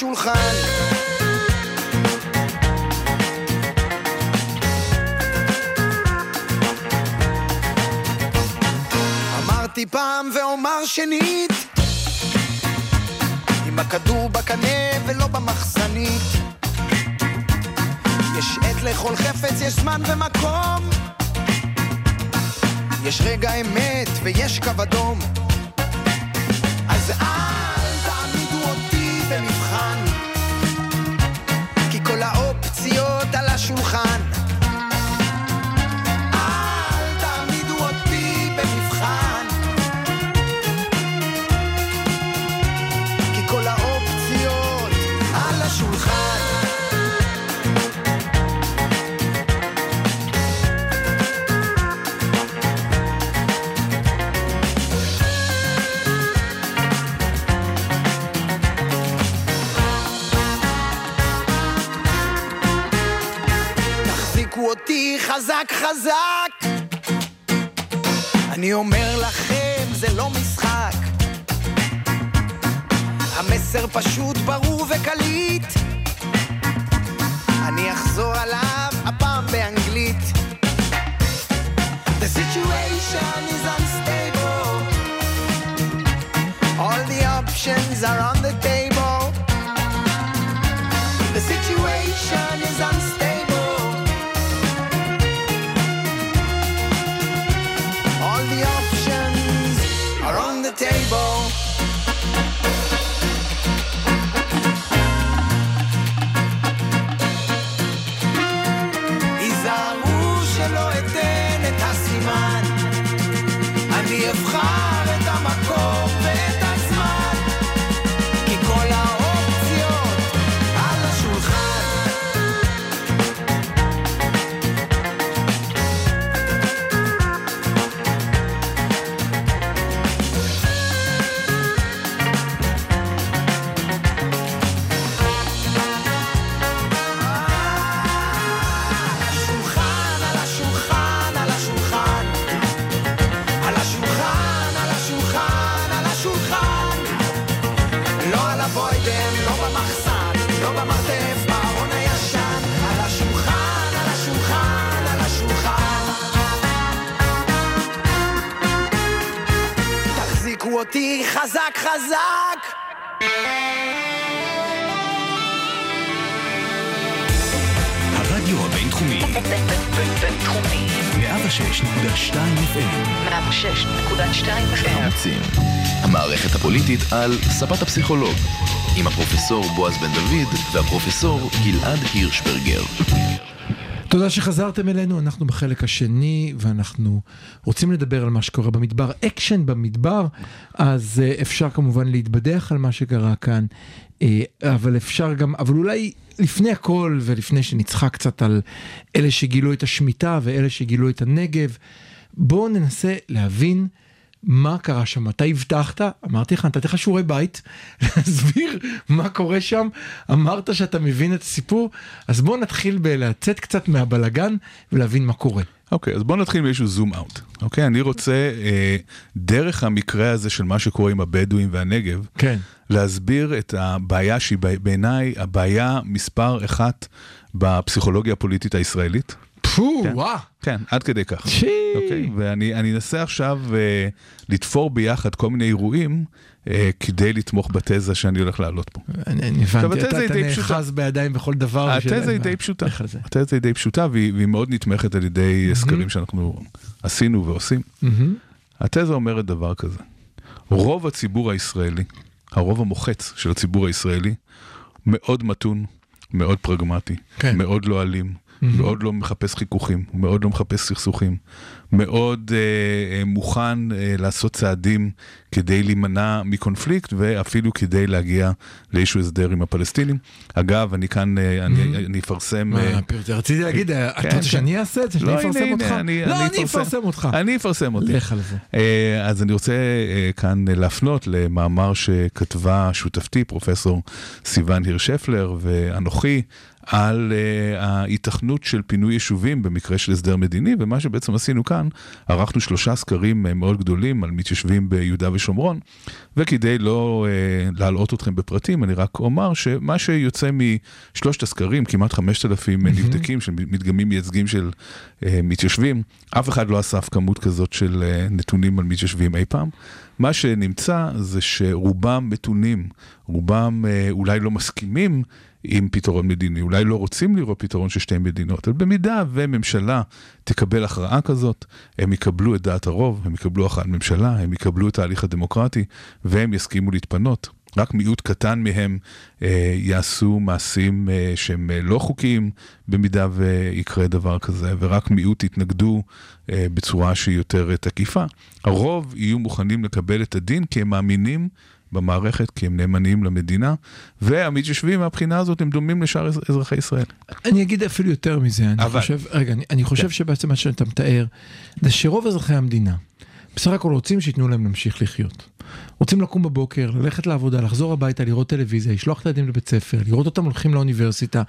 F: השולחן. אמרתי פעם ואומר שנית עם הכדור בקנה ולא במחסנית. יש עת לכל חפץ, יש זמן ומקום. יש רגע אמת ויש קו אדום. אז אל אני אומר לכם זה לא משחק המסר פשוט ברור וקליט אני אחזור עליו הפעם באנגלית The situation is unstable All the options are on the table The situation is unstable rainbow. חזק
A: הרדיו הבינתחומי,
B: בינתחומי.
A: 106.2 FM,
B: 106.2 FM.
D: חמוצים. המערכת הפוליטית על ספת הפסיכולוג, עם הפרופסור בועז בן דוד והפרופסור גלעד הירשברגר.
C: תודה שחזרתם אלינו, אנחנו בחלק השני ואנחנו רוצים לדבר על מה שקורה במדבר, אקשן במדבר, אז אה, אפשר כמובן להתבדח על מה שקרה כאן, אה, אבל אפשר גם, אבל אולי לפני הכל ולפני שנצחק קצת על אלה שגילו את השמיטה ואלה שגילו את הנגב, בואו ננסה להבין מה קרה שם. אתה הבטחת, אמרתי לך, נתתי לך שיעורי בית, להסביר מה קורה שם, אמרת שאתה מבין את הסיפור, אז בואו נתחיל בלצאת קצת מהבלגן ולהבין מה קורה.
E: אוקיי, אז בוא נתחיל מאיזשהו זום אאוט. אוקיי, אני רוצה, אה, דרך המקרה הזה של מה שקורה עם הבדואים והנגב,
C: כן.
E: להסביר את הבעיה שהיא בעי- בעיניי הבעיה מספר אחת בפסיכולוגיה הפוליטית הישראלית.
C: פו,
E: כן.
C: וואו.
E: כן, עד כדי כך.
C: שי.
E: אוקיי, ואני אני אנסה עכשיו אה, לתפור ביחד כל מיני אירועים אה, כדי לתמוך בתזה שאני הולך להעלות פה.
C: אני הבנתי, אתה אתה
E: פשוטה.
C: נאחז בידיים בכל דבר.
E: התזה היא די פשוטה. התזה היא די פשוטה והיא והיא מאוד נתמכת על ידי סקרים שאנחנו עשינו ועושים.
C: מהמם.
E: התזה אומרת דבר כזה, רוב הציבור הישראלי, הרוב המוחץ של הציבור הישראלי, מאוד מתון, מאוד פרגמטי,
C: כן.
E: מאוד לא אלים, מאוד לא מחפש חיכוכים, מאוד לא מחפש סכסוכים, מאוד אה, אה, מוכן אה, לעשות צעדים כדי להימנע מקונפליקט ואפילו כדי להגיע לאיזשהו הסדר עם הפלסטינים. אגב, אני כאן, אה, אני, אני אפרסם... אה,
C: מה, פרטי? רציתי להגיד, אתה
E: כן,
C: רוצה
E: כן.
C: שאני אעשה את זה? שאני
E: לא,
C: אפרסם
E: הנה,
C: אותך? לא,
E: אני
C: אני
E: אפרסם.
C: אפרסם אותך.
E: אני אפרסם אותי.
C: לך על זה.
E: אה, אז אני רוצה אה, כאן אה, להפנות למאמר שכתבה שותפתי, פרופסור סיון הירשפלר ואנוכי, על אה, ההיתכנות של פינוי יישובים במקרה של הסדר מדיני, ומה שבעצם עשינו כאן, ערכנו שלושה סקרים אה, מאוד גדולים על מתיישבים ביהודה ושומרון, וכדי לא אה, להלאות אתכם בפרטים, אני רק אומר שמה שיוצא משלושת הסקרים, כמעט 5,000 נבדקים של מדגמים מייצגים של אה, מתיישבים, אף אחד לא אסף כמות כזאת של אה, נתונים על מתיישבים אי פעם. מה שנמצא זה שרובם מתונים, רובם אה, אולי לא מסכימים עם פתרון מדיני, אולי לא רוצים לראות פתרון של שתי מדינות, אבל במידה וממשלה תקבל הכרעה כזאת, הם יקבלו את דעת הרוב, הם יקבלו הכרעת ממשלה, הם יקבלו את ההליך הדמוקרטי, והם יסכימו להתפנות. רק מיעוט קטן מהם אה, יעשו מעשים אה, שהם אה, לא חוקיים במידה ויקרה דבר כזה, ורק מיעוט יתנגדו אה, בצורה שהיא יותר תקיפה. הרוב יהיו מוכנים לקבל את הדין כי הם מאמינים במערכת, כי הם נאמנים למדינה, והמתיישבים מהבחינה הזאת הם דומים לשאר אזר- אזרחי ישראל.
C: אני אגיד אפילו יותר מזה, אני
E: אבל-
C: חושב, רגע, אני, אני חושב
E: כן.
C: שבעצם מה שאתה מתאר, זה שרוב אזרחי המדינה, בסך הכל רוצים שייתנו להם להמשיך לחיות. רוצים לקום בבוקר, ללכת לעבודה, לחזור הביתה, לראות טלוויזיה, לשלוח את הילדים לבית ספר, לראות אותם הולכים לאוניברסיטה.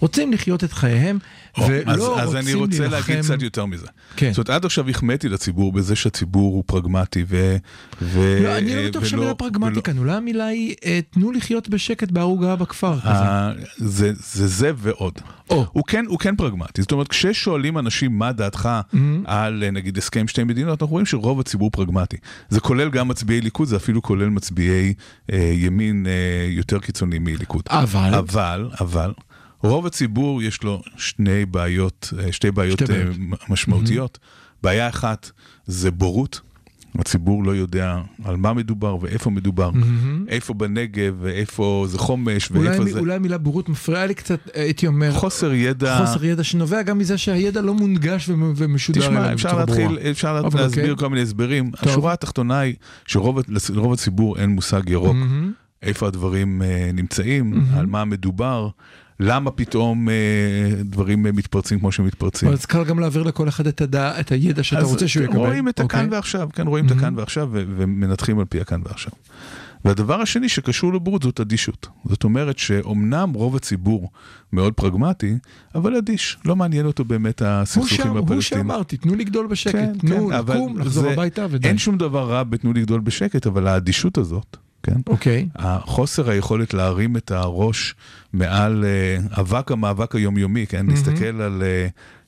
C: רוצים לחיות את חייהם, ולא
E: אז,
C: רוצים
E: אז אני רוצה
C: להילחם.
E: להגיד קצת יותר מזה.
C: כן.
E: זאת אומרת, עד עכשיו החמאתי לציבור בזה שהציבור הוא פרגמטי ו... ו
C: לא, אני לא בטוח שהמילה פרגמטי כאן, אולי המילה היא, אה, תנו לחיות בשקט בערוגה בכפר. כזה.
E: ה- זה, זה זה ועוד.
C: או.
E: הוא כן, הוא כן פרגמטי. זאת אומרת, כששואלים אנשים מה דעתך על אה, נגיד הסכם שתי מדינות, אנחנו רואים שרוב הציבור פרגמטי. זה כולל גם מצביעי ליכוד, זה אפילו כולל מצביעי אה, ימין אה, יותר קיצוני מליכוד.
C: אבל,
E: אבל, אבל, רוב הציבור יש לו שני בעיות, אה, שתי בעיות
C: שתי
E: אה,
C: בעיות.
E: משמעותיות. בעיה אחת זה בורות. הציבור לא יודע על מה מדובר ואיפה מדובר, איפה בנגב ואיפה זה חומש
C: אולי,
E: ואיפה
C: מ-
E: זה...
C: אולי המילה בורות מפריעה לי קצת, הייתי אומר,
E: חוסר ידע.
C: חוסר ידע שנובע גם מזה שהידע לא מונגש ומ- ומשודר
E: תשמע,
C: אליו
E: אפשר להתחיל. אפשר
C: אבל
E: להסביר
C: אוקיי.
E: כל מיני הסברים.
C: טוב.
E: השורה התחתונה היא שרוב לרוב הציבור אין מושג ירוק,
C: מהמם.
E: איפה הדברים אה, נמצאים, על מה מדובר, למה פתאום אה, דברים אה, מתפרצים כמו שמתפרצים.
C: אז קל גם להעביר לכל אחד את, הדע, את הידע שאתה
E: אז
C: רוצה שהוא יקבל.
E: רואים את הכאן
C: אוקיי.
E: ועכשיו, כן, רואים את הכאן ועכשיו ו- ומנתחים על פי הכאן ועכשיו. והדבר השני שקשור לבורות זאת אדישות. זאת אומרת שאומנם רוב הציבור מאוד פרגמטי, אבל אדיש, לא מעניין אותו באמת הסכסוכים
C: שם, הוא
E: הפלסטינים.
C: שאמרתי, תנו לגדול בשקט,
E: כן,
C: תנו
E: כן,
C: לקום, לחזור
E: זה-
C: הביתה ודי.
E: אין שום דבר רע בתנו לגדול בשקט, אבל האדישות הזאת, כן?
C: אוקיי,
E: החוסר היכולת להרים את הראש מעל אה, אבק המאבק היומיומי, כן? להסתכל על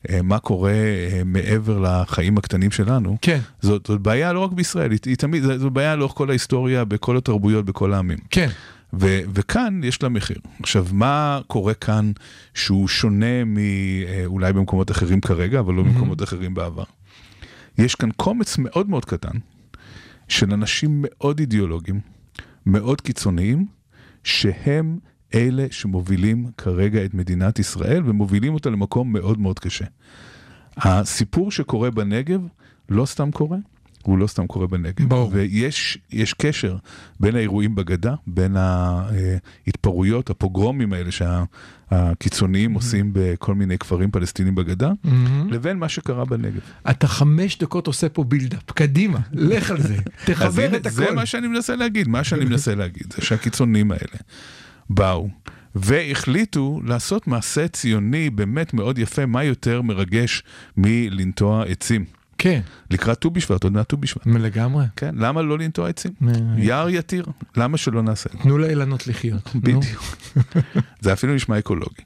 E: אה, מה קורה אה, מעבר לחיים הקטנים שלנו.
C: כן,
E: זאת, זאת בעיה לא רק בישראל, היא, היא תמיד, זו- זו בעיה לאורך כל ההיסטוריה, בכל התרבויות, בכל העמים.
C: כן.
E: ו, וכאן יש לה מחיר. עכשיו, מה קורה כאן שהוא שונה מאולי במקומות אחרים כרגע, אבל לא במקומות אחרים בעבר? יש כאן קומץ מאוד מאוד קטן של אנשים מאוד אידיאולוגיים, מאוד קיצוניים, שהם אלה שמובילים כרגע את מדינת ישראל ומובילים אותה למקום מאוד מאוד קשה. הסיפור שקורה בנגב לא סתם קורה, הוא לא סתם קורה בנגב.
C: ברור.
E: ויש יש קשר בין האירועים בגדה, בין ההתפרעויות, הפוגרומים האלה שהקיצוניים עושים בכל מיני כפרים פלסטינים בגדה, לבין מה שקרה בנגב.
C: אתה חמש דקות עושה פה בילדאפ, קדימה, לך על זה, תחבר את הכל.
E: זה מה שאני מנסה להגיד, מה שאני מנסה להגיד, זה שהקיצונים האלה באו והחליטו לעשות מעשה ציוני באמת מאוד יפה, מה יותר מרגש מלנטוע עצים.
C: כן,
E: לקראת ט"ו בשבט, עוד מעט ט"ו בשבט.
C: לגמרי.
E: כן, למה לא לנטוע עצים? יער יתיר, למה שלא נעשה?
C: תנו לאילנות לחיות.
E: בדיוק. זה אפילו נשמע אקולוגי.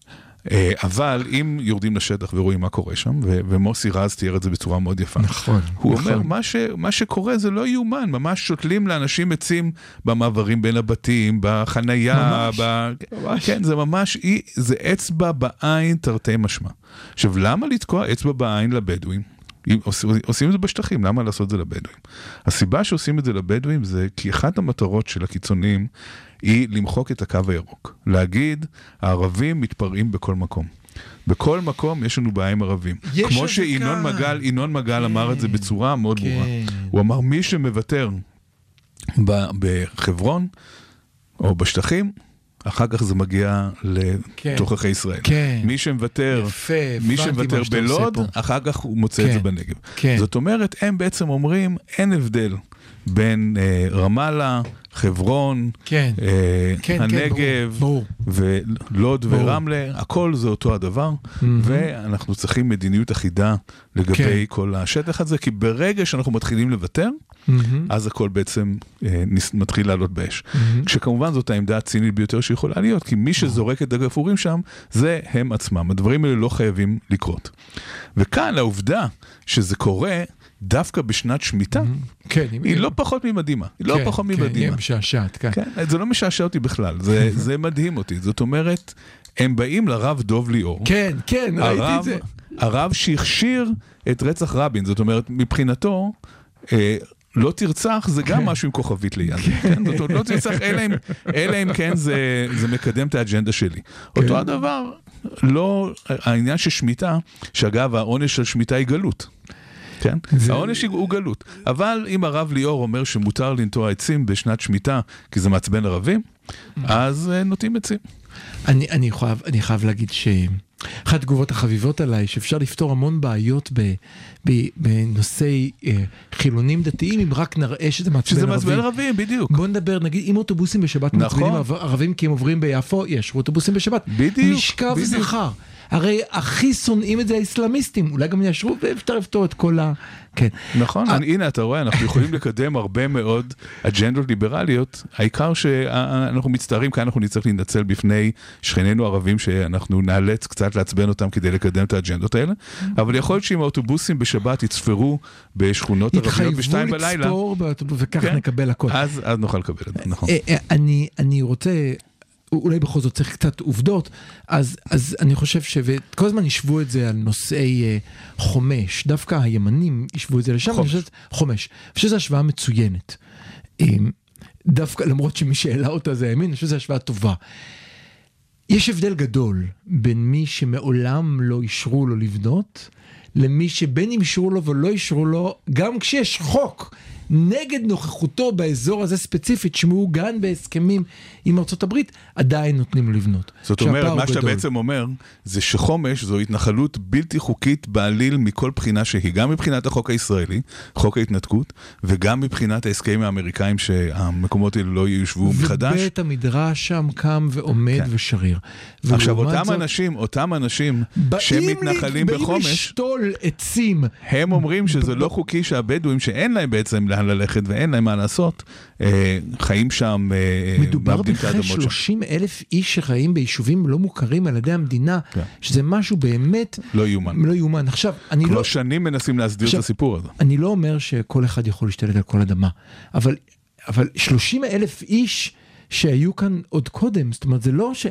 E: אה, אבל אם יורדים לשטח ורואים מה קורה שם, ו- ומוסי רז תיאר את זה בצורה מאוד יפה.
C: נכון,
E: הוא
C: נכון.
E: אומר, מה, ש, מה שקורה זה לא יאומן, ממש שותלים לאנשים עצים במעברים בין הבתים, בחנייה,
C: ממש,
E: ב...
C: ממש.
E: כן, זה ממש, זה אצבע בעין תרתי משמע. עכשיו, למה לתקוע אצבע בעין לבדואים? עושים, עושים את זה בשטחים, למה לעשות את זה לבדואים? הסיבה שעושים את זה לבדואים זה כי אחת המטרות של הקיצונים היא למחוק את הקו הירוק. להגיד, הערבים מתפרעים בכל מקום. בכל מקום יש לנו בעיה עם ערבים. כמו. שינון מגל, ינון מגל אמר את זה בצורה מאוד
C: כן.
E: ברורה. הוא אמר, מי שמוותר בחברון או בשטחים, אחר כך זה מגיע
C: כן.
E: לתוככי ישראל.
C: כן.
E: מי שמוותר,
C: יפה,
E: מי שמוותר בלוד. אחר כך הוא מוצא את
C: כן.
E: זה בנגב.
C: כן.
E: זאת אומרת, הם בעצם אומרים, אין הבדל בין אה, רמאללה, חברון,
C: כן.
E: אה,
C: כן, כן,
E: הנגב,
C: ברור,
E: ולוד
C: ברור.
E: ורמלה, הכל זה אותו הדבר, ואנחנו צריכים מדיניות אחידה לגבי
C: כן.
E: כל השטח הזה, כי ברגע שאנחנו מתחילים לוותר,
C: מהמם.
E: אז הכל בעצם אה, ניס- מתחיל לעלות באש. כשכמובן זאת העמדה הצינית ביותר שיכולה להיות, כי מי שזורק את הגפרורים שם, זה הם עצמם. הדברים האלה לא חייבים לקרות. וכאן העובדה שזה קורה דווקא בשנת שמיטה,
C: כן,
E: היא לא פחות ממדהימה. היא לא
C: כן,
E: פחות
C: כן, היא
E: ממדהימה.
C: משעשעת, כן.
E: כן, זה לא משעשע אותי בכלל, זה, זה מדהים אותי. זאת אומרת, הם באים לרב דוב ליאור.
C: כן, כן, ראיתי את
E: הרב,
C: זה.
E: הרב שהכשיר את רצח רבין, זאת אומרת, מבחינתו, אה, לא תרצח זה גם משהו עם כוכבית ליד, כן? זאת אומרת, לא תרצח אלא אם, אלא אם כן זה, זה מקדם את האג'נדה שלי. אותו הדבר, לא, העניין של שמיטה, שאגב העונש של שמיטה היא גלות. כן?
C: זה-
E: העונש הוא גלות. אבל אם הרב ליאור אומר שמותר לנטוע עצים בשנת שמיטה כי זה מעצבן ערבים, אז אה, נוטעים עצים.
C: אני, אני, חייב, אני חייב להגיד שאחת התגובות החביבות עליי, שאפשר לפתור המון בעיות ב, ב, בנושאי אה, חילונים דתיים, אם רק נראה שזה מעצבן
E: שזה
C: ערבים.
E: מעצבן ערבים, בדיוק.
C: בוא נדבר, נגיד, אם אוטובוסים בשבת
E: נכון.
C: מעצבנים ערב- ערבים כי הם עוברים ביפו, יש אוטובוסים בשבת.
E: בדיוק,
C: משכב. זכר. הרי הכי שונאים את זה האסלאמיסטים, אולי גם יאשרו ואפשר לפתור את כל ה... כן.
E: נכון,
C: אה,
E: אני- הנה אתה רואה, אנחנו יכולים לקדם הרבה מאוד אג'נדות ליברליות, העיקר שאנחנו מצטערים, כאן אנחנו נצטרך להתנצל בפני שכנינו הערבים שאנחנו נאלץ קצת לעצבן אותם כדי לקדם את האג'נדות האלה, אבל יכול להיות שאם האוטובוסים בשבת יצפרו בשכונות ערביות בשתיים בלילה,
C: לצפור באוטובוס וככה
E: כן.
C: נקבל הכל.
E: אז אז נוכל לקבל את זה, נכון.
C: אה, אה, אני, אני רוצה, אולי בכל זאת צריך קצת עובדות, אז, אז אני חושב שכל הזמן השוו את זה על נושאי אה, חומש, דווקא הימנים השוו את זה לשם,
E: חומש.
C: חושב, חומש, אני חושב שזו השוואה מצוינת. אה, דווקא למרות שמי שהעלה אותה זה הימין, אני חושב שזו השוואה טובה. יש הבדל גדול בין מי שמעולם לא אישרו לו לבנות, למי שבין אם אישרו לו ולא אישרו לו, גם כשיש חוק נגד נוכחותו באזור הזה ספציפית, שמעוגן בהסכמים עם הברית, עדיין נותנים לו לבנות.
E: זאת אומרת, מה שאתה
C: גדול.
E: בעצם אומר, זה שחומש זו התנחלות בלתי חוקית בעליל מכל בחינה שהיא, גם מבחינת החוק הישראלי, חוק ההתנתקות, וגם מבחינת ההסכמים האמריקאים שהמקומות האלה לא ייושבו מחדש.
C: ובית המדרש שם קם ועומד
E: כן.
C: ושריר.
E: עכשיו, אותם
C: זאת,
E: אנשים, אותם אנשים שמתנחלים
C: לי- באים
E: בחומש,
C: לשתול עצים.
E: הם אומרים שזה לא חוקי שהבדואים, שאין להם בעצם לאן ללכת ואין להם מה לעשות, אה, חיים שם, אה,
C: מדובר
E: מאבדים את
C: בכלל
E: האדמות שם.
C: 30 אלף איש שחיים ביישובים לא מוכרים על ידי המדינה,
E: כן.
C: שזה משהו באמת
E: לא יאומן.
C: לא יאומן. עכשיו, אני
E: כבר
C: לא,
E: שנים מנסים להסדיר את
C: עכשיו-
E: הסיפור הזה.
C: אני לא אומר שכל אחד יכול להשתלט על כל אדמה, אבל, אבל 30 אלף איש שהיו כאן עוד קודם, זאת אומרת זה לא ש...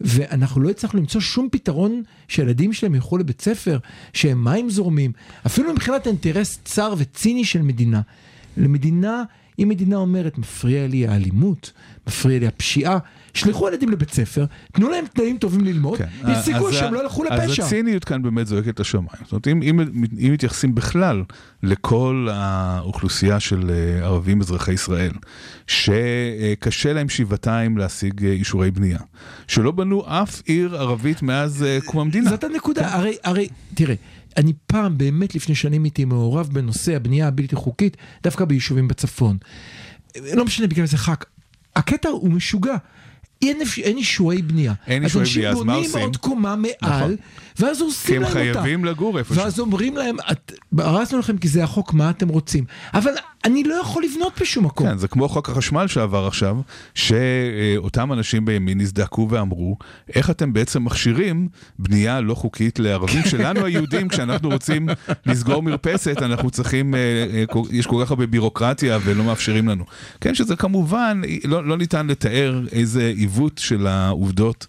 C: ואנחנו לא הצלחנו למצוא שום פתרון שהילדים שלהם ילכו לבית ספר, שהם מים זורמים, אפילו מבחינת אינטרס צר וציני של מדינה. למדינה, אם מדינה אומרת, מפריע לי האלימות, מפריע לי הפשיעה, שלחו ילדים לבית ספר, תנו להם תנאים טובים ללמוד,
E: כן.
C: יש סיכוי
E: אז
C: שהם לא ילכו
E: אז
C: לפשע.
E: הציניות כאן באמת זועקת לשמיים. זאת אומרת, אם, אם, אם מתייחסים בכלל לכל האוכלוסייה של אה, ערבים אזרחי ישראל, שקשה להם שבעתיים להשיג אה, אישורי בנייה, שלא בנו אף עיר ערבית מאז אה, קום המדינה.
C: זאת הנקודה, הרי, הרי, תראה, אני פעם, באמת לפני שנים הייתי מעורב בנושא הבנייה הבלתי חוקית, דווקא ביישובים בצפון. לא משנה בגלל זה ח"כ. הקטע הוא משוגע. אין, אין אישורי בנייה.
E: אין אישורי בנייה, אז מה
C: אנשים
E: עושים?
C: בונים עוד קומה מעל,
E: נכון.
C: ואז
E: כי
C: הורסים
E: הם
C: להם אותה.
E: חייבים לגור איפשהו.
C: ואז אומרים להם, "את- הרסנו לכם כי זה החוק, מה אתם רוצים? אבל אני לא יכול לבנות בשום מקום.
E: כן, זה כמו חוק החשמל שעבר עכשיו, שאותם אנשים בימין הזדעקו ואמרו, איך אתם בעצם מכשירים בנייה לא חוקית לערבים שלנו היהודים, כשאנחנו רוצים לסגור מרפסת, אנחנו צריכים, אה, אה, יש כל כך הרבה בירוקרטיה ולא מאפשרים לנו. כן, שזה כמובן, לא, לא ניתן לתאר איזה עיוות של העובדות,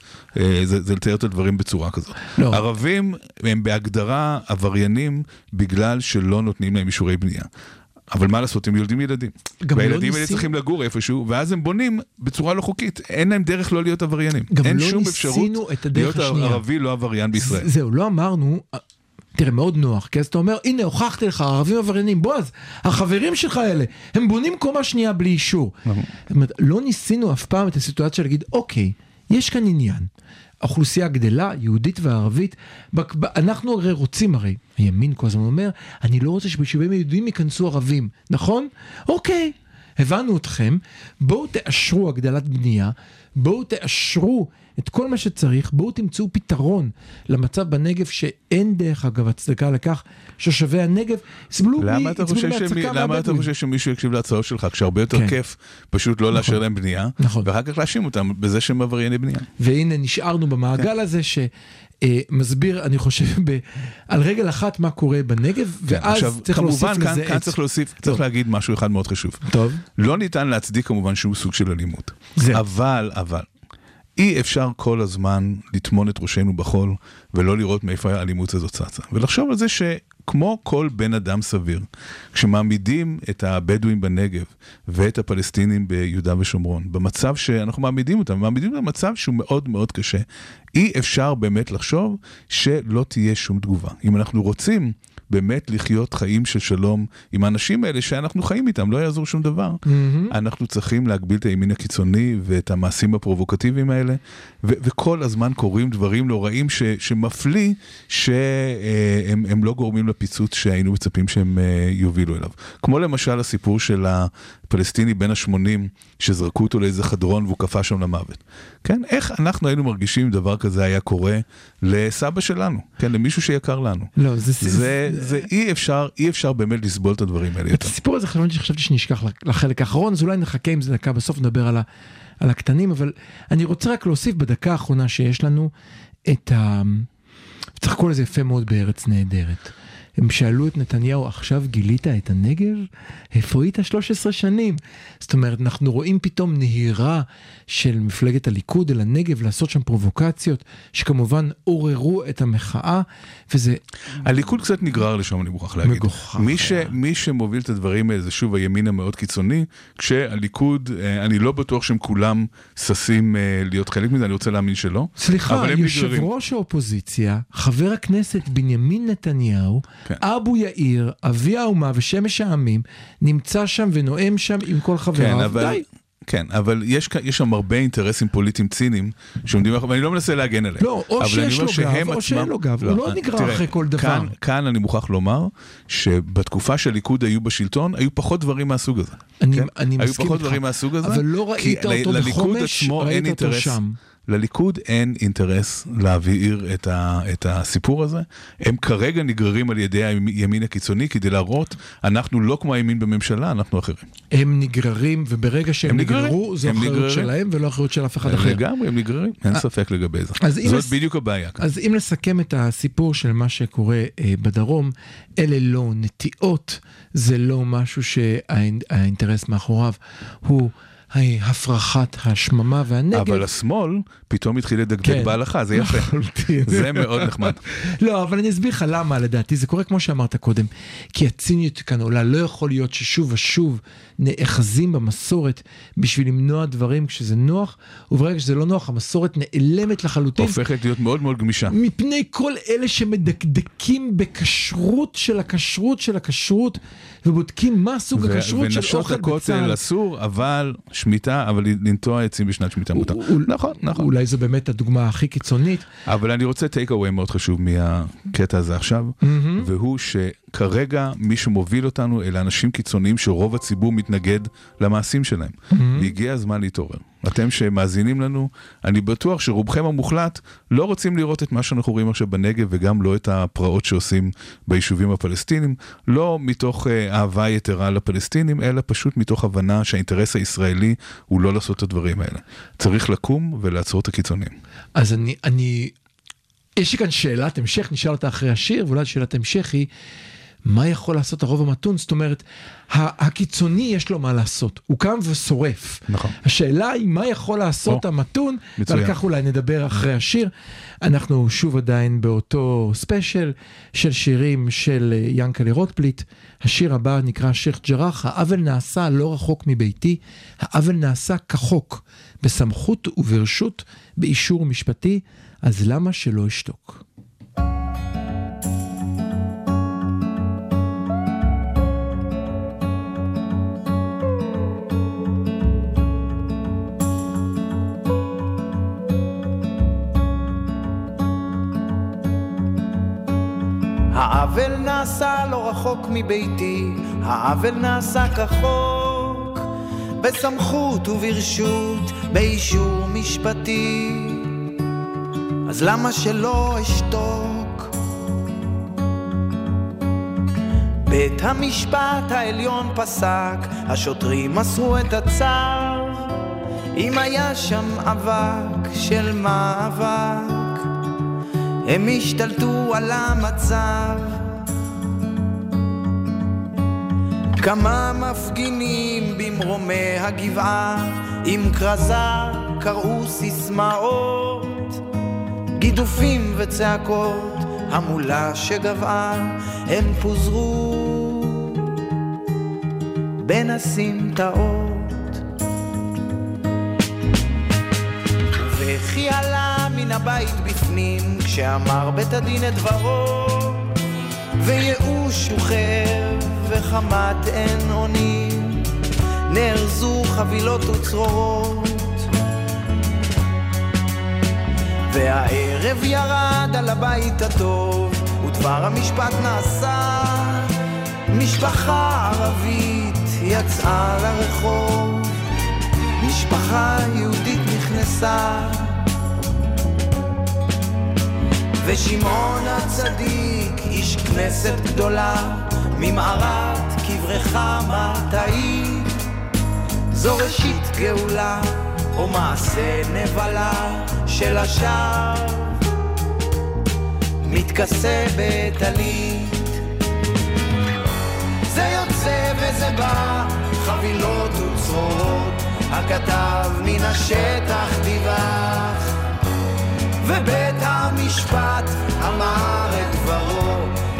E: זה, זה לתאר את הדברים בצורה כזאת.
C: לא.
E: ערבים הם בהגדרה עבריינים בגלל שלא נותנים להם אישורי בנייה. אבל מה לעשות, הם יולדים ילדים.
C: גם לא
E: והילדים האלה
C: ניסים-
E: צריכים לגור איפשהו, ואז הם בונים בצורה לא חוקית. אין להם דרך לא להיות עבריינים.
C: גם
E: אין
C: לא
E: שום אפשרות להיות
C: השנייה.
E: ערבי לא עבריין בישראל.
C: זהו, לא אמרנו, תראה, מאוד נוח, כי אז אתה אומר, הנה, הוכחתי לך, ערבים עבריינים, בועז, החברים שלך האלה, הם בונים קומה שנייה בלי אישור.
E: נכון.
C: זאת אומרת, לא ניסינו אף פעם את הסיטואציה להגיד, אוקיי, יש כאן עניין. האוכלוסייה גדלה, יהודית וערבית, אנחנו הרי רוצים הרי, הימין כל הזמן אומר, אני לא רוצה שביישובים היהודיים ייכנסו ערבים, נכון? אוקיי, הבנו אתכם, בואו תאשרו הגדלת בנייה, בואו תאשרו את כל מה שצריך, בואו תמצאו פתרון למצב בנגב שאין דרך אגב הצדקה לכך שתושבי הנגב יסבלו מ-
E: למה אתה חושב שמי- למה אתה. חושב שמישהו יקשיב להצעות שלך כשהרבה יותר
C: כן.
E: כיף פשוט לא לאשר להם בנייה,
C: נכון.
E: ואחר כך להאשים אותם בזה שהם עברייני בנייה.
C: והנה נשארנו במעגל הזה שמסביר, אני חושב, ב, על רגל אחת מה קורה בנגב, ואז
E: כן, עכשיו,
C: צריך להוסיף
E: כמובן, כאן,
C: לזה
E: כאן
C: את...
E: צריך להוסיף, צריך להגיד משהו אחד מאוד חשוב.
C: טוב.
E: לא ניתן להצדיק כמובן שום סוג של אלימות.
C: זהו.
E: אבל, אבל, אי אפשר כל הזמן לטמון את ראשנו בחול ולא לראות מאיפה האלימות הזאת צצה. ולחשוב על זה שכמו כל בן אדם סביר, כשמעמידים את הבדואים בנגב ואת הפלסטינים ביהודה ושומרון, במצב שאנחנו מעמידים אותם, מעמידים אותם במצב שהוא מאוד מאוד קשה, אי אפשר באמת לחשוב שלא תהיה שום תגובה. אם אנחנו רוצים... באמת לחיות חיים של שלום עם האנשים האלה שאנחנו חיים איתם, לא יעזור שום דבר. אנחנו צריכים להגביל את הימין הקיצוני ואת המעשים הפרובוקטיביים האלה, ו- וכל הזמן קורים דברים נוראים ש- שמפליא שהם הם לא גורמים לפיצוץ שהיינו מצפים שהם אה, יובילו אליו. כמו למשל הסיפור של הפלסטיני בן ה-80, שזרקו אותו לאיזה חדרון והוא קפא שם למוות. כן, איך אנחנו היינו מרגישים אם דבר כזה היה קורה לסבא שלנו, כן, למישהו שיקר לנו.
C: לא, זה...
E: זה, זה אי אפשר, אי אפשר באמת לסבול את הדברים האלה
C: את
E: יותר.
C: הסיפור הזה חשבתי שנשכח לחלק האחרון, אז אולי נחכה עם זה דקה, בסוף נדבר על, ה, על הקטנים, אבל אני רוצה רק להוסיף בדקה האחרונה שיש לנו את ה... צריך לקרוא לזה יפה מאוד בארץ נהדרת. הם שאלו את נתניהו, עכשיו גילית את הנגב? איפה היית 13 שנים? זאת אומרת, אנחנו רואים פתאום נהירה של מפלגת הליכוד אל הנגב לעשות שם פרובוקציות, שכמובן עוררו את המחאה, וזה
E: הליכוד קצת נגרר לשם, אני מוכרח להגיד.
C: מגוחך
E: מי, ש,
C: היה.
E: מי שמוביל את הדברים האלה זה שוב הימין המאוד קיצוני, כשהליכוד, אה, אני לא בטוח שהם כולם ששים אה, להיות חלק מזה, אני רוצה להאמין שלא.
C: סליחה, יושב
E: נגררים.
C: ראש האופוזיציה, חבר הכנסת בנימין נתניהו,
E: כן.
C: אבו יאיר, אבי האומה ושמש העמים, נמצא שם ונואם שם עם כל
E: כן,
C: חבריו.
E: אבל...
C: די.
E: כן, אבל יש, יש שם הרבה אינטרסים פוליטיים ציניים שעומדים מאחורי, ואני לא מנסה להגן עליהם.
C: לא, או שיש לו גב,
E: שהם
C: או שאין
E: עצמם-
C: לו גב. הוא לא
E: אני-
C: נגרר
E: תראה,
C: אחרי כל דבר.
E: כאן, כאן אני מוכרח לומר שבתקופה שהליכוד היו בשלטון, היו פחות דברים מהסוג הזה.
C: אני-
E: כן?
C: אני
E: היו
C: מסכים
E: פחות
C: איתך.
E: דברים מהסוג הזה.
C: אבל לא ראית אותו בחומש, ראית אותו. שם.
E: לליכוד אין אינטרס להבעיר את, ה, את הסיפור הזה. הם כרגע נגררים על ידי הימין הקיצוני כדי להראות, אנחנו לא כמו הימין בממשלה, אנחנו אחרים.
C: הם נגררים, וברגע שהם
E: הם נגררים.
C: נגררו, זו אחריות
E: נגררים.
C: שלהם ולא אחריות של אף אחד אחר.
E: לגמרי, הם נגררים, אין ספק לגבי זה. זאת
C: לס-
E: בדיוק הבעיה כאן.
C: אז אם לסכם את הסיפור של מה שקורה אה, בדרום, אלה לא נטיעות, זה לא משהו שהאינטרס מאחוריו הוא הפרחת השממה והנגב.
E: אבל השמאל פתאום התחיל לדקדק
C: כן.
E: בהלכה, זה יפה.
C: לחלוטין.
E: זה מאוד נחמד.
C: לא, אבל אני אסביר לך למה לדעתי זה קורה כמו שאמרת קודם. כי הציניות כאן עולה, לא יכול להיות ששוב ושוב נאחזים במסורת בשביל למנוע דברים כשזה נוח, וברגע שזה לא נוח המסורת נעלמת לחלוטין.
E: הופכת להיות מאוד מאוד גמישה.
C: מפני כל אלה שמדקדקים בכשרות של הכשרות של הכשרות ובודקים מה סוג
E: ו-
C: הכשרות של
E: ונשות
C: אוכל
E: הכותל
C: בצה"ל.
E: אסור, אבל שמיטה, אבל לנטוע עצים בשנת שמיטה מותר. נכון, נכון.
C: אולי זו באמת הדוגמה הכי קיצונית.
E: אבל אני רוצה טייק אווי מאוד חשוב מהקטע הזה עכשיו, והוא שכרגע מי שמוביל אותנו אלה אנשים קיצוניים שרוב הציבור מתנגד למעשים שלהם. והגיע הזמן להתעורר. אתם שמאזינים לנו, אני בטוח שרובכם המוחלט לא רוצים לראות את מה שאנחנו רואים עכשיו בנגב וגם לא את הפרעות שעושים ביישובים הפלסטינים, לא מתוך אה, אהבה יתרה לפלסטינים, אלא פשוט מתוך הבנה שהאינטרס הישראלי הוא לא לעשות את הדברים האלה. צריך לקום ולעצור את הקיצונים.
C: אז אני, אני, יש לי כאן שאלת המשך, נשאל אותה אחרי השיר, ואולי שאלת המשך היא, מה יכול לעשות הרוב המתון? זאת אומרת, הקיצוני יש לו מה לעשות, הוא קם ושורף.
E: נכון.
C: השאלה היא מה יכול לעשות
E: או,
C: המתון,
E: מצוין.
C: ועל כך אולי נדבר אחרי השיר. אנחנו שוב עדיין באותו ספיישל של שירים של אה, ינקלה רוטבליט. השיר הבא נקרא שייח' ג'ראח, העוול נעשה לא רחוק מביתי, העוול נעשה כחוק, בסמכות וברשות, באישור משפטי, אז למה שלא אשתוק?
F: העוול נעשה לא רחוק מביתי, העוול נעשה כחוק, בסמכות וברשות, באישור משפטי. אז למה שלא אשתוק? בית המשפט העליון פסק, השוטרים מסרו את הצו, אם היה שם אבק של מאבק. הם השתלטו על המצב. כמה מפגינים במרומי הגבעה, עם כרזה קראו סיסמאות, גידופים וצעקות, המולה שגבעה, הם פוזרו בין הסמטאות. וכי עלה מן הבית בפנים, כשאמר בית הדין את דברו, וייאוש הוא חרב וחמת אין אונים, נארזו חבילות וצרורות. והערב ירד על הבית הטוב, ודבר המשפט נעשה. משפחה ערבית יצאה לרחוב, משפחה יהודית נכנסה. ושמעון הצדיק, איש כנסת גדולה, ממערת קברך מטעי. זו ראשית גאולה, או מעשה נבלה של השער, מתכסה בטלית. זה יוצא וזה בא, חבילות וצרורות, הכתב מן השטח דיווח. ובית המשפט אמר את דברו,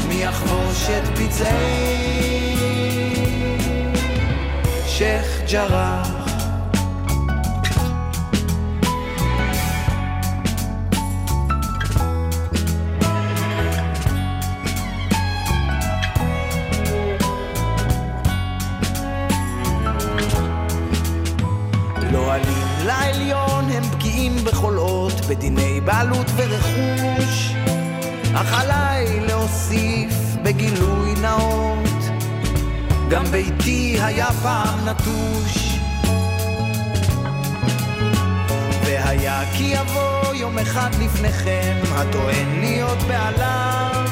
F: מי יחבוש את פצעי שייח' ג'ראח. בדיני בעלות ורכוש. אך עליי להוסיף בגילוי נאות, גם ביתי היה פעם נטוש. והיה כי יבוא יום אחד לפניכם, הטוען להיות בעליו.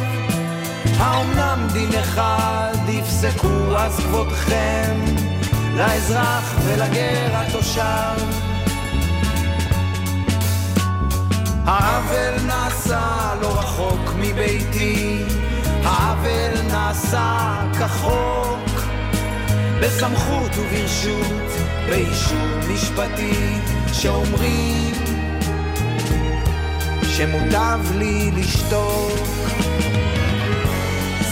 F: האומנם דין אחד יפסקו אז כבודכם, לאזרח ולגר התושב. העוול נעשה לא רחוק מביתי, העוול נעשה כחוק, בסמכות וברשות, באישור משפטי שאומרים שמוטב לי לשתוק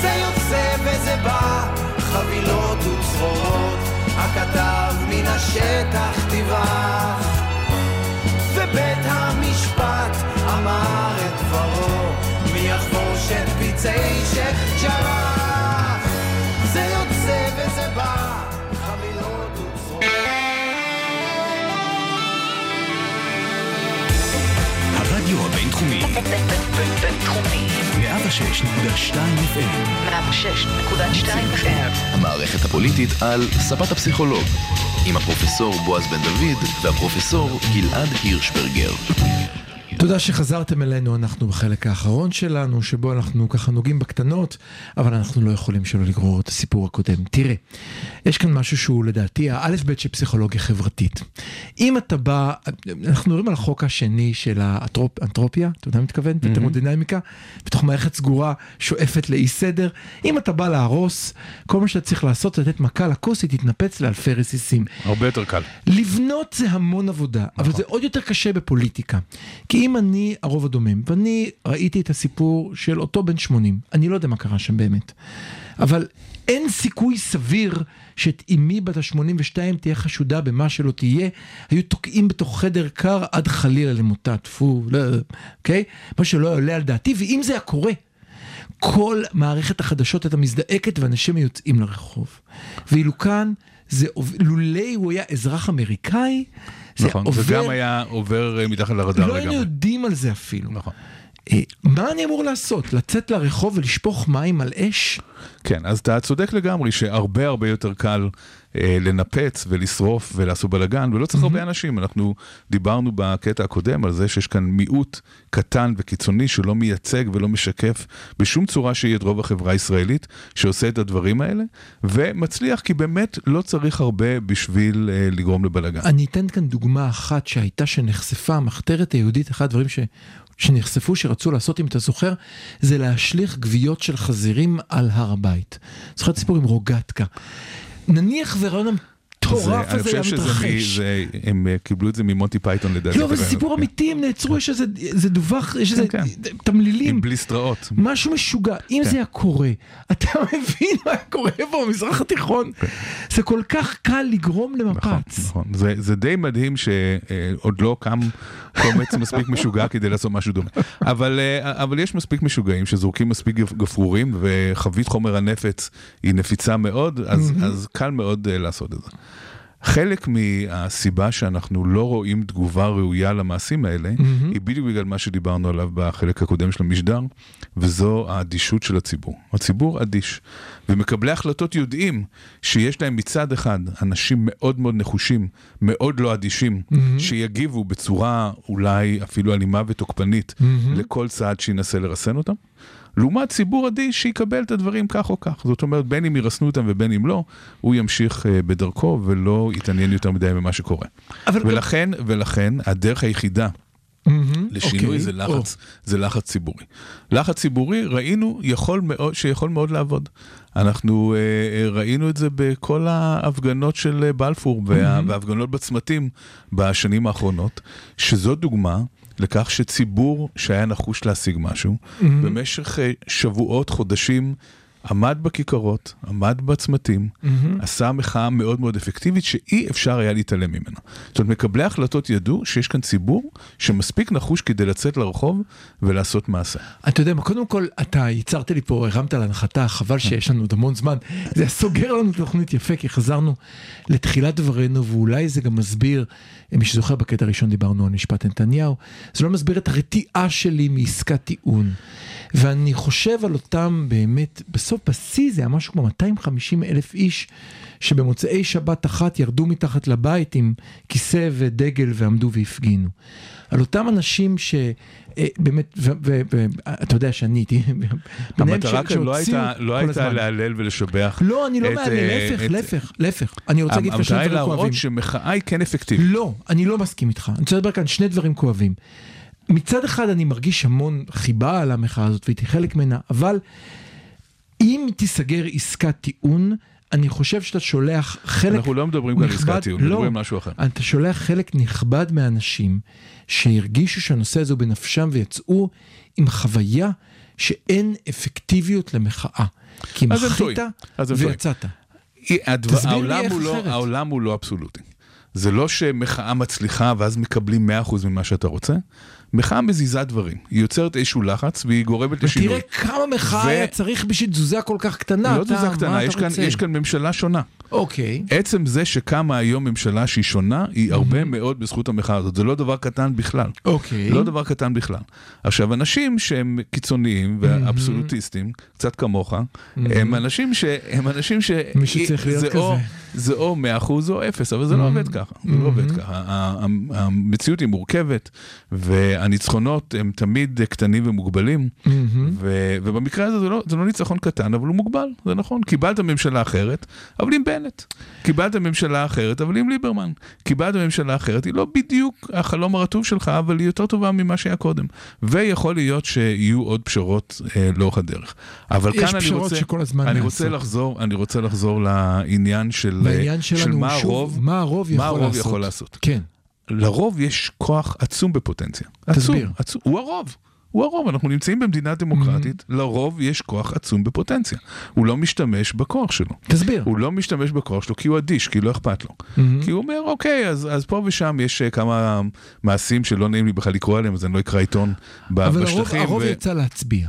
F: זה יוצא וזה בא, חבילות וצרורות, הכתב מן השטח תברח. ובית המשפט אמר את דברו, מי יחבוש את פצעי שייח' ג'ראח? זה יוצא וזה בא, חבילות וצרורות.
A: הרדיו הבינתחומי,
B: בינתחומי.
A: 106.2 FM,
B: 106.2 FM.
D: המערכת הפוליטית על ספת הפסיכולוג, עם הפרופסור בועז בן דוד והפרופסור גלעד הירשברגר.
C: תודה שחזרתם אלינו, אנחנו בחלק האחרון שלנו, שבו אנחנו ככה נוגעים בקטנות, אבל אנחנו לא יכולים שלא לגרור את הסיפור הקודם. תראה, יש כאן משהו שהוא לדעתי האלף בית של פסיכולוגיה חברתית. אם אתה בא, אנחנו מדברים על החוק השני של האנתרופיה, אתה יודע מה מתכוון? Mm-hmm. תרמודינמיקה, בתוך מערכת סגורה שואפת לאי סדר. אם אתה בא להרוס, כל מה שאתה צריך לעשות זה לתת מכה לכוס, היא תתנפץ לאלפי רסיסים.
E: הרבה יותר קל.
C: לבנות זה המון עבודה, אבל זה עוד יותר קשה בפוליטיקה. כי אם אני הרוב הדומם, ואני ראיתי את הסיפור של אותו בן 80, אני לא יודע מה קרה שם באמת, אבל אין סיכוי סביר שאת אמי בת ה-82 תהיה חשודה במה שלא תהיה, היו תוקעים בתוך חדר קר עד חלילה למותה, טפו, לא, אוקיי? מה שלא עולה על דעתי, ואם זה היה קורה, כל מערכת החדשות הייתה מזדעקת ואנשים יוצאים לרחוב. ואילו כאן, זה, לולי הוא היה אזרח אמריקאי, זה
E: נכון,
C: עובר...
E: זה גם היה עובר אה, מתחת לרדאר
C: לא היינו
E: לגמרי.
C: יודעים על זה אפילו.
E: נכון.
C: אה, מה אני אמור לעשות? לצאת לרחוב ולשפוך מים על אש?
E: כן, אז אתה צודק לגמרי שהרבה הרבה יותר קל לנפץ ולשרוף ולעשות בלאגן, ולא צריך הרבה אנשים. אנחנו דיברנו בקטע הקודם על זה שיש כאן מיעוט קטן וקיצוני שלא מייצג ולא משקף בשום צורה שהיא את רוב החברה הישראלית, שעושה את הדברים האלה, ומצליח כי באמת לא צריך הרבה בשביל אה, לגרום לבלאגן.
C: אני אתן כאן דוגמה אחת שהייתה שנחשפה, המחתרת היהודית, אחד הדברים ש... שנחשפו שרצו לעשות, אם אתה זוכר, זה להשליך גוויות של חזירים על הר הבית. זוכר את הסיפור עם רוגטקה. נניח ורעיון המטורף
E: זה- אני
C: הזה היה מתרחש.
E: מ- זה, הם אה, קיבלו את זה ממונטי פייתון לדעתי.
C: לא, אבל זה
E: כן.
C: סיפור אמיתי, הם נעצרו, יש איזה זה דווח, יש איזה
E: כן.
C: תמלילים.
E: עם בליסטראות.
C: משהו משוגע, אם
E: כן.
C: זה היה קורה, אתה מבין מה קורה פה במזרח התיכון? זה כל כך קל לגרום
E: נכון,
C: למפץ.
E: נכון. זה, זה די מדהים שעוד לא קם קומץ מספיק משוגע כדי לעשות משהו דומה. אבל, אה, אבל יש מספיק משוגעים שזורקים מספיק גפ- גפרורים וחבית חומר הנפץ היא נפיצה מאוד, אז, אז קל מאוד אה, לעשות את זה. חלק מהסיבה שאנחנו לא רואים תגובה ראויה למעשים האלה, היא בדיוק בגלל מה שדיברנו עליו בחלק הקודם של המשדר, וזו האדישות של הציבור. הציבור אדיש, ומקבלי החלטות יודעים שיש להם מצד אחד אנשים מאוד מאוד נחושים, מאוד לא אדישים, שיגיבו בצורה אולי אפילו אלימה ותוקפנית לכל צעד שינסה לרסן אותם. לעומת ציבור אדיש שיקבל את הדברים כך או כך. זאת אומרת, בין אם ירסנו אותם ובין אם לא, הוא ימשיך אה, בדרכו ולא יתעניין יותר מדי במה שקורה.
C: אבל-
E: ולכן, ולכן, הדרך היחידה
C: מהמם,
E: לשינוי
C: אוקיי,
E: זה לחץ, זה לחץ ציבורי. לחץ ציבורי ראינו יכול מאוד, שיכול מאוד לעבוד. אנחנו אה, אה, ראינו את זה בכל ההפגנות של אה, בלפור וה, וההפגנות בצמתים בשנים האחרונות, שזו דוגמה לכך שציבור שהיה נחוש להשיג משהו, במשך אה, שבועות, חודשים, עמד בכיכרות, עמד בצמתים, עשה מחאה מאוד מאוד אפקטיבית שאי אפשר היה להתעלם ממנה. זאת אומרת, מקבלי ההחלטות ידעו שיש כאן ציבור שמספיק נחוש כדי לצאת לרחוב ולעשות מעשה.
C: אתה יודע מה, קודם כל, אתה ייצרת לי פה, הרמת להנחתה, חבל שיש לנו עוד המון זמן. זה סוגר לנו את התוכנית יפה, כי חזרנו לתחילת דברינו, ואולי זה גם מסביר, מי שזוכר בקטע הראשון דיברנו על משפט נתניהו, זה לא מסביר את הרתיעה שלי מעסקת טיעון. ואני חושב על אותם באמת, בסוף בשיא זה היה משהו כמו 250 אלף איש, שבמוצאי שבת אחת ירדו מתחת לבית עם כיסא ודגל ועמדו והפגינו. על אותם אנשים שבאמת, ואתה יודע שאני הייתי,
E: המטרה
C: ש-
E: כאן לא הייתה, לא הייתה. להלל ולשבח.
C: לא, אני לא מעלה,
E: אה,
C: להפך, להפך, להפך. אני רוצה להגיד פה שני
E: המטרה היא
C: דברים כואבים.
E: להראות שמחאה היא כן אפקטיבית.
C: לא, אני לא מסכים איתך. אני רוצה לדבר כאן שני דברים כואבים. מצד אחד אני מרגיש המון חיבה על המחאה הזאת והייתי חלק ממנה, אבל אם תיסגר עסקת טיעון, אני חושב שאתה שולח חלק
E: אנחנו לא מדברים על עסקת טיעון,
C: לא.
E: מדברים על משהו אחר.
C: אתה שולח חלק נכבד מהאנשים שהרגישו שהנושא הזה הוא בנפשם ויצאו עם חוויה שאין אפקטיביות למחאה. כי מחית. ויצאת.
E: הדבר, העולם, הוא לא. העולם הוא לא אבסולוטי. זה לא שמחאה מצליחה ואז מקבלים 100% ממה שאתה רוצה. מחאה מזיזה דברים, היא יוצרת איזשהו לחץ והיא גורמת לשינוי.
C: ותראה כמה מחאה
E: ו-
C: היה צריך בשביל תזוזה כל כך קטנה.
E: לא תזוזה קטנה, יש כאן? יש כאן ממשלה שונה.
C: אוקיי.
E: עצם זה שקמה היום ממשלה שהיא שונה, היא הרבה מאוד בזכות המחאה הזאת. זה לא דבר קטן בכלל.
C: אוקיי.
E: לא דבר קטן בכלל. עכשיו, אנשים שהם קיצוניים ואבסולוטיסטים, קצת כמוך, הם אנשים ש... הם אנשים ש...
C: מישהו צריך להיות
E: זה או-
C: כזה.
E: זה או 100% או 0, אבל זה לא עובד ככה. זה לא עובד ככה. ה- ה- המציאות היא מורכבת, והניצחונות הם תמיד קטנים ומוגבלים, ו- ובמקרה הזה זה לא, זה לא ניצחון קטן, אבל הוא מוגבל, זה נכון. קיבלת ממשלה אחרת, אבל עם בנט. קיבלת ממשלה אחרת, אבל עם ליברמן. קיבלת ממשלה אחרת, היא לא בדיוק החלום הרטוב שלך, אבל היא יותר טובה ממה שהיה קודם. ויכול להיות שיהיו עוד פשרות אה, לאורך הדרך. אבל
C: יש
E: כאן אני
C: פשרות
E: רוצה,
C: שכל הזמן
E: אני. רוצה לחזור, אני רוצה לחזור לעניין של, אה, של מה
C: שוב,
E: הרוב,
C: מה הרוב יכול
E: מה הרוב
C: לעשות.
E: יכול לעשות.
C: כן.
E: לרוב יש כוח עצום בפוטנציה.
C: תסביר.
E: עצום, עצום, הוא הרוב. הוא הרוב, אנחנו נמצאים במדינה דמוקרטית,
C: Mm-hmm.
E: לרוב יש כוח עצום בפוטנציה. הוא לא משתמש בכוח שלו.
C: תסביר.
E: הוא לא משתמש בכוח שלו כי הוא אדיש, כי לא אכפת לו.
C: Mm-hmm.
E: כי הוא אומר, אוקיי, אז, אז פה ושם יש אה, כמה מעשים שלא נעים לי בכלל לקרוא עליהם, אז אני לא אקרא עיתון ב-
C: אבל הרוב,
E: בשטחים.
C: הרוב
E: ו-
C: יצא להצביע.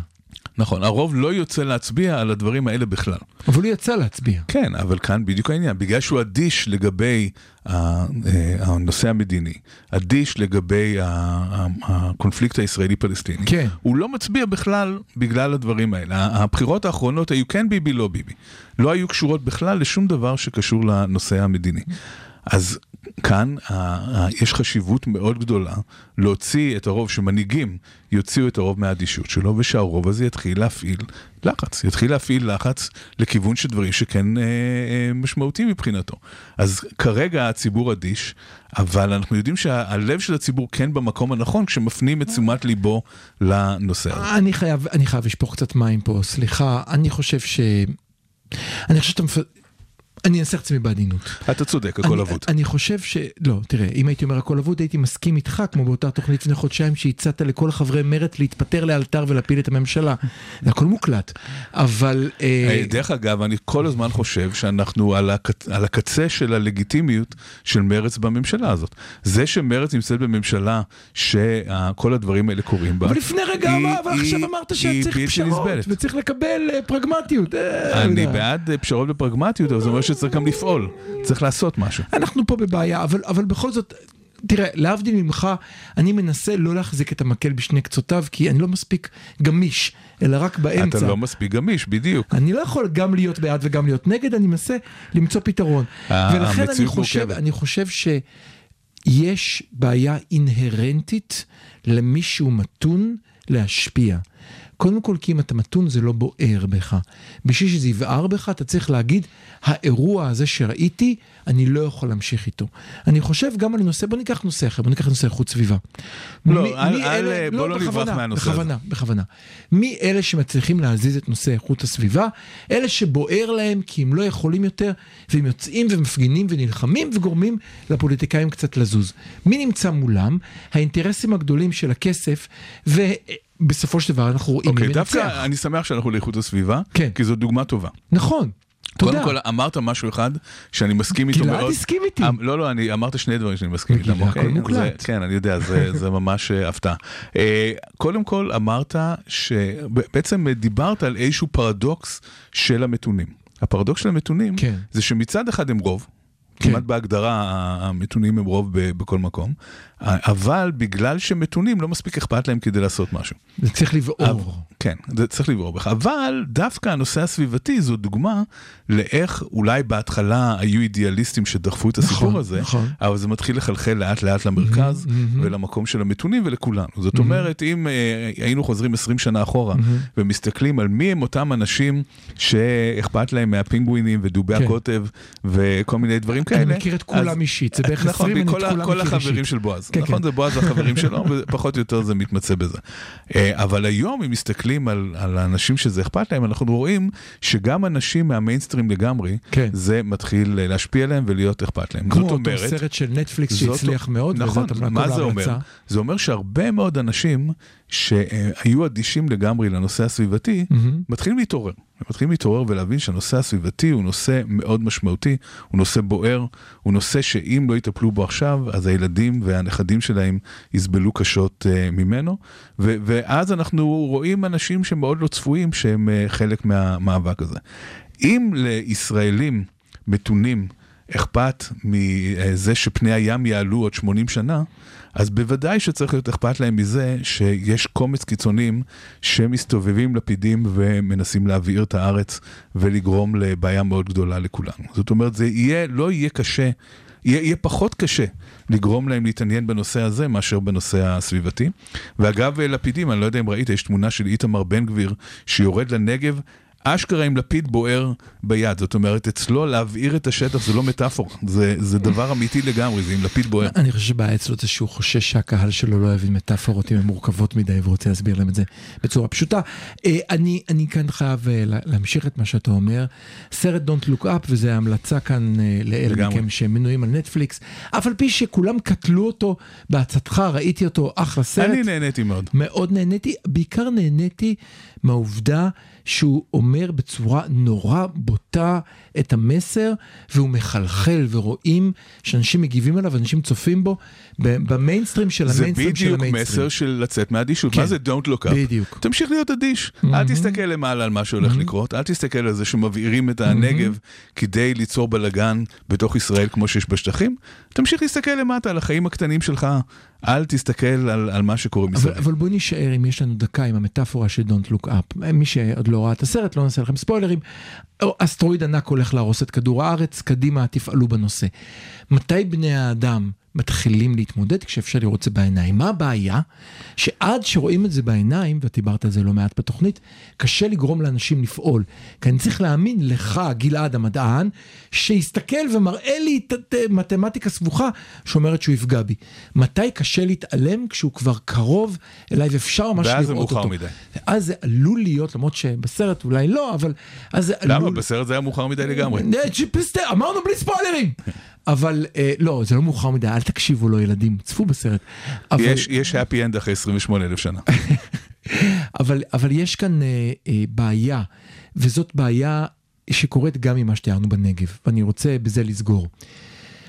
E: נכון, הרוב לא יוצא להצביע על הדברים האלה בכלל.
C: אבל הוא יצא להצביע.
E: כן, אבל כאן בדיוק העניין, בגלל שהוא אדיש לגבי אה, הנושא המדיני, אדיש לגבי הקונפליקט הישראלי-פלסטיני,
C: כן.
E: הוא לא מצביע בכלל בגלל הדברים האלה. הבחירות האחרונות היו כן ביבי, לא ביבי. לא היו קשורות בכלל לשום דבר שקשור לנושא המדיני. אז כאן ה- ה- יש חשיבות מאוד גדולה להוציא את הרוב, שמנהיגים יוציאו את הרוב מהאדישות שלו, ושהרוב הזה יתחיל להפעיל לחץ, יתחיל להפעיל לחץ לכיוון של דברים שכן אה, אה, משמעותיים מבחינתו. אז כרגע הציבור אדיש, אבל אנחנו יודעים שהלב של הציבור כן במקום הנכון, כשמפנים את תשומת ליבו לנושא הזה.
C: אני חייב, אני חייב לשפוך קצת מים פה, סליחה, אני חושב ש... אני חושב שאתה. אני אנסח את עצמי בעדינות.
E: אתה צודק, הכל אבוד.
C: אני חושב ש... לא, תראה, אם הייתי אומר הכל אבוד, הייתי מסכים איתך, כמו באותה תוכנית לפני חודשיים, שהצעת לכל חברי מרצ להתפטר לאלתר ולהפיל את הממשלה. זה הכל מוקלט. אבל... אה,
E: אה, דרך אגב, אני כל הזמן חושב שאנחנו על, הקצ... על הקצה של הלגיטימיות של מרץ בממשלה הזאת. זה שמרץ נמצאת בממשלה שכל הדברים האלה קורים בה,
C: אבל לפני רגע ועכשיו
E: היא-
C: אמרת שצריך פשרות. וצריך לקבל אה, פרגמטיות.
E: אני
C: יודע.
E: בעד פשרות ופרגמטיות, אבל זה אומר שצריך גם לפעול, צריך לעשות משהו.
C: אנחנו פה בבעיה, אבל, אבל בכל זאת, תראה, להבדיל ממך, אני מנסה לא להחזיק את המקל בשני קצותיו, כי אני לא מספיק גמיש, אלא רק באמצע.
E: אתה לא מספיק גמיש, בדיוק.
C: אני לא יכול גם להיות בעד וגם להיות נגד, אני מנסה למצוא פתרון.
E: ה-
C: ולכן אני חושב. אני חושב שיש בעיה אינהרנטית למי שהוא מתון להשפיע. קודם כל, כי אם אתה מתון זה לא בוער בך. בשביל שזה יבער בך, אתה צריך להגיד, האירוע הזה שראיתי, אני לא יכול להמשיך איתו. אני חושב גם על נושא, בוא ניקח נושא אחר, בוא ניקח נושא איכות סביבה.
E: לא,
C: מי-
E: אל-
C: מי
E: אל-
C: אלה-
E: בוא לא נברח
C: בכוונה,
E: מהנושא הזה.
C: בכוונה, בכוונה. מי אלה שמצליחים להזיז את נושא איכות הסביבה? אלה שבוער להם כי הם לא יכולים יותר, והם יוצאים ומפגינים ונלחמים וגורמים לפוליטיקאים קצת לזוז. מי נמצא מולם? האינטרסים הגדולים של הכסף, ובסופו של דבר אנחנו רואים
E: אוקיי,
C: מי מנצח.
E: דווקא אני שמח שאנחנו לאיכות הסביבה,
C: כן.
E: כי זו דוגמה טובה.
C: נכון, תודה.
E: קודם כל אמרת משהו אחד שאני מסכים איתו
C: גלעד
E: מאוד.
C: הסכים איתי.
E: אמ, לא, לא, אני אמרת שני דברים שאני מסכים איתם, אוקיי?
C: הכל מוקלט.
E: כן, אני יודע, זה זה ממש אה, הפתעה. אה, קודם כל אמרת שבעצם דיברת על איזשהו פרדוקס של המתונים. הפרדוקס של המתונים
C: כן.
E: זה שמצד אחד הם רוב.
C: כן.
E: כמעט בהגדרה המתונים הם רוב בכל מקום, אבל בגלל שמתונים לא מספיק אכפת להם כדי לעשות משהו.
C: זה צריך לבעור.
E: כן, זה צריך לברור בך. אבל דווקא הנושא הסביבתי זו דוגמה לאיך אולי בהתחלה היו אידיאליסטים שדחפו את הסיפור
C: נכון,
E: הזה,
C: נכון.
E: אבל זה מתחיל לחלחל לאט לאט למרכז
C: מהמם.
E: ולמקום של המתונים ולכולנו. זאת אומרת, אם אה, היינו חוזרים 20 שנה אחורה ומסתכלים על מי הם אותם אנשים שאכפת להם מהפינגווינים ודובי
C: כן.
E: הקוטב וכל מיני דברים כאלה.
C: אני מכיר את כולם
E: אז-
C: אישית, זה בערך
E: נכון,
C: 20, אני את
E: כל ה-
C: כולם
E: כל
C: מכיר
E: החברים
C: אישית.
E: של בועז,
C: כן,
E: נכון?
C: כן.
E: זה בועז והחברים שלו, ופחות או יותר זה מתמצא בזה. אה, אבל היום, אם מסתכלים על, על האנשים שזה אכפת להם, אנחנו רואים שגם אנשים מהמיינסטרים לגמרי,
C: כן.
E: זה מתחיל אה, להשפיע עליהם ולהיות אכפת להם.
C: כמו אותו
E: אומרת,
C: סרט של נטפליקס שהצליח מאוד,
E: נכון, מה זה אומר? זה אומר שהרבה מאוד אנשים שהיו אדישים לגמרי לנושא הסביבתי,
C: מהמם.
E: מתחילים להתעורר. הם מתחילים להתעורר ולהבין שהנושא הסביבתי הוא נושא מאוד משמעותי, הוא נושא בוער, הוא נושא שאם לא יטפלו בו עכשיו, אז הילדים והנכדים שלהם יסבלו קשות uh, ממנו. ו- ואז אנחנו רואים אנשים שמאוד לא צפויים שהם uh, חלק מהמאבק הזה. אם לישראלים מתונים אכפת מזה שפני הים יעלו עוד 80 שנה, אז בוודאי שצריך להיות אכפת להם מזה שיש קומץ קיצונים שמסתובבים לפידים ומנסים להבעיר את הארץ ולגרום לבעיה מאוד גדולה לכולנו. זאת אומרת, זה יהיה, לא יהיה קשה, יהיה, יהיה פחות קשה לגרום להם להתעניין בנושא הזה מאשר בנושא הסביבתי. ואגב, לפידים, אני לא יודע אם ראית, יש תמונה של איתמר בן גביר שיורד לנגב. אשכרה עם לפיד בוער ביד, זאת אומרת, אצלו להבעיר את השטח זה לא מטאפורה, זה, זה דבר אמיתי לגמרי, זה עם לפיד בוער.
C: אני חושב שבעיה אצלו זה שהוא חושש שהקהל שלו לא יבין מטאפורות אם הן מורכבות מדי ורוצה להסביר להם את זה בצורה פשוטה. אה, אני, אני כאן חייב אה, לה- להמשיך את מה שאתה אומר. סרט Don't Look Up, וזו המלצה כאן אה, לאלה. מכם שמנויים על נטפליקס, אף על פי שכולם קטלו אותו בעצתך, ראיתי אותו, אחלה סרט.
E: אני נהניתי מאוד.
C: מאוד נהניתי, בעיקר נהניתי מהעובדה שהוא אומר בצורה נורא בוטה את המסר, והוא מחלחל, ורואים שאנשים מגיבים עליו, אנשים צופים בו, במיינסטרים של
E: זה
C: המיינסטרים של
E: בדיוק
C: המיינסטרים.
E: מסר של לצאת מאדישות.
C: כן.
E: מה זה Don't look up?
C: בדיוק.
E: תמשיך להיות אדיש. אל תסתכל למעלה על מה שהולך לקרות, אל תסתכל על זה שמבעירים את הנגב כדי ליצור בלאגן בתוך ישראל כמו שיש בשטחים. תמשיך להסתכל למטה על החיים הקטנים שלך, אל תסתכל על על מה שקורה
C: אבל,
E: מסביב.
C: אבל בואי נישאר, אם יש לנו דקה, עם המטאפורה של Don't Look Up. מי שעוד לא ראה את הסרט, לא נעשה לכם ספוילרים. אסטרואיד ענק הולך להרוס את כדור הארץ, קדימה תפעלו בנושא. מתי בני האדם מתחילים להתמודד כשאפשר לראות את זה בעיניים? מה הבעיה? שעד שרואים את זה בעיניים, ואת דיברת על זה לא מעט בתוכנית, קשה לגרום לאנשים לפעול. כי אני צריך להאמין לך, גלעד המדען, שיסתכל ומראה לי את מתמטיקה סבוכה שאומרת שהוא יפגע בי. מתי קשה להתעלם כשהוא כבר קרוב אליי ואפשר ממש לראות
E: ואז
C: אותו.
E: זה מאוחר מדי.
C: אז זה עלול להיות, למרות שבסרט אולי לא, אבל אז זה עלול...
E: למה? בסרט זה היה מאוחר מדי לגמרי.
C: אה, אמרנו בלי ספוילרים. אבל אה, לא, זה לא מאוחר מדי, אל תקשיבו לו ילדים, צפו בסרט. אבל,
E: יש- יש happy end אחרי 28 אלף שנה.
C: אבל, אבל יש כאן אה, אה, בעיה, וזאת בעיה שקורית גם ממה שתיארנו בנגב, ואני רוצה בזה לסגור.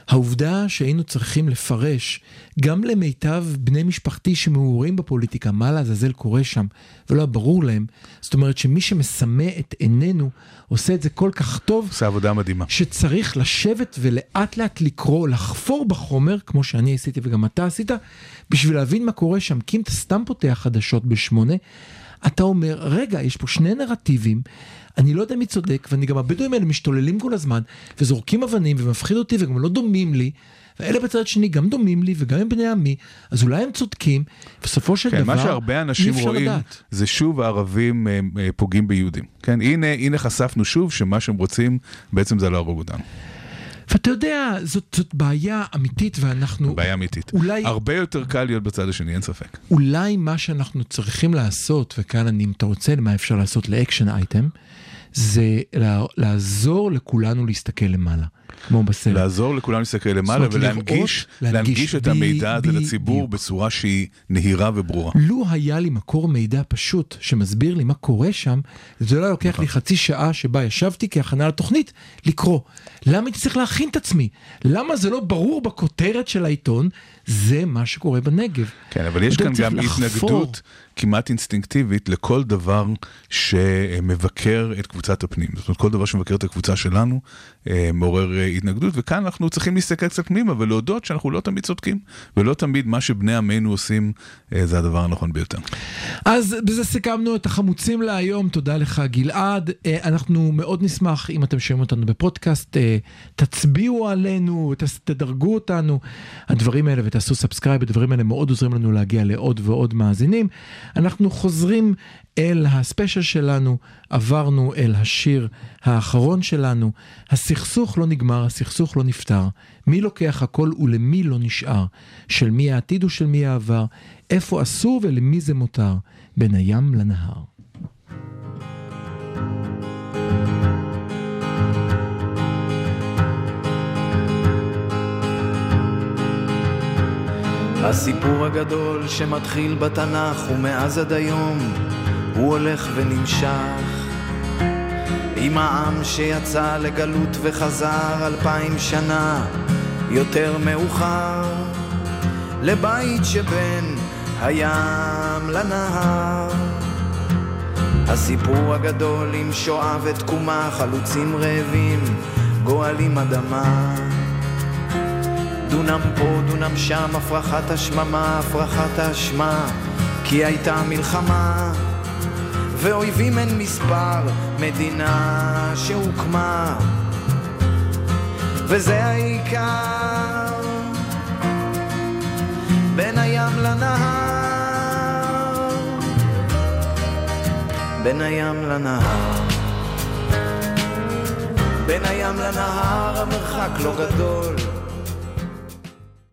C: העובדה שהיינו צריכים לפרש גם למיטב בני משפחתי שמעורים בפוליטיקה, מה לעזאזל קורה שם, ולא היה ברור להם, זאת אומרת שמי שמסמא את עינינו עושה את זה כל כך טוב,
E: עושה עבודה מדהימה.
C: שצריך לשבת ולאט לאט לקרוא, לחפור בחומר, כמו שאני עשיתי וגם אתה עשית, בשביל להבין מה קורה שם. כי אם אתה סתם פותח חדשות בשמונה, אתה אומר, רגע, יש פה שני נרטיבים, אני לא יודע מי צודק, ואני גם הבדואים האלה משתוללים כל הזמן, וזורקים אבנים, ומפחיד אותי, וגם לא דומים לי. ואלה בצד שני גם דומים לי וגם הם בני עמי, אז אולי הם צודקים, בסופו של
E: כן,
C: דבר,
E: מה שהרבה אנשים רואים
C: לדעת.
E: זה שוב הערבים אה, אה, פוגעים ביהודים. כן, הנה, הנה חשפנו שוב שמה שהם רוצים בעצם זה להרוג אותנו.
C: ואתה יודע, זאת, זאת בעיה אמיתית, ואנחנו...
E: בעיה אמיתית.
C: אולי-
E: הרבה יותר קל להיות בצד השני, אין ספק.
C: אולי מה שאנחנו צריכים לעשות, וכאן אני, אם אתה רוצה, מה אפשר לעשות לאקשן אייטם, זה לע- לעזור לכולנו להסתכל למעלה, כמו בסרט.
E: לעזור לכולם להסתכל למעלה ולהנגיש
C: לראות,
E: להנגיש
C: להנגיש
E: את המידע הזה לציבור. בצורה שהיא נהירה וברורה.
C: לו היה לי מקור מידע פשוט שמסביר לי מה קורה שם, זה לא היה לוקח
E: נכון.
C: לי חצי שעה שבה ישבתי כהכנה לתוכנית לקרוא. למה הייתי צריך להכין את עצמי? למה זה לא ברור בכותרת של העיתון? זה מה שקורה בנגב.
E: כן, אבל יש כאן גם
C: לחפור.
E: התנגדות כמעט אינסטינקטיבית לכל דבר שמבקר את קבוצת הפנים. זאת אומרת, כל דבר שמבקר את הקבוצה שלנו אה, מעורר אה, התנגדות, וכאן אנחנו צריכים להסתכל קצת פנימה ולהודות שאנחנו לא תמיד צודקים, ולא תמיד מה שבני עמנו עושים אה, זה הדבר הנכון ביותר.
C: אז בזה סיכמנו את החמוצים להיום, תודה לך גלעד. אנחנו מאוד נשמח אם אתם שומעים אותנו בפודקאסט, תצביעו עלינו, תדרגו אותנו, הדברים האלה ותעשו subscribe, הדברים האלה מאוד עוזרים לנו להגיע לעוד ועוד מאזינים. אנחנו חוזרים אל הספיישל שלנו, עברנו אל השיר האחרון שלנו, הסכסוך לא נגמר, הסכסוך לא נפתר, מי לוקח הכל ולמי לא נשאר, של מי העתיד ושל מי העבר, איפה אסור ולמי זה מותר, בין הים לנהר.
F: הסיפור הגדול שמתחיל בתנ"ך ומאז עד היום הוא הולך ונמשך. עם העם שיצא לגלות וחזר אלפיים שנה יותר מאוחר. לבית שבין הים לנהר. הסיפור הגדול עם שואה ותקומה חלוצים רעבים גואלים אדמה דונם פה, דונם שם, הפרחת השממה, הפרחת האשמה, כי הייתה מלחמה, ואויבים אין מספר, מדינה שהוקמה, וזה העיקר, בין הים לנהר, בין הים לנהר. בין הים לנהר המרחק לא גדול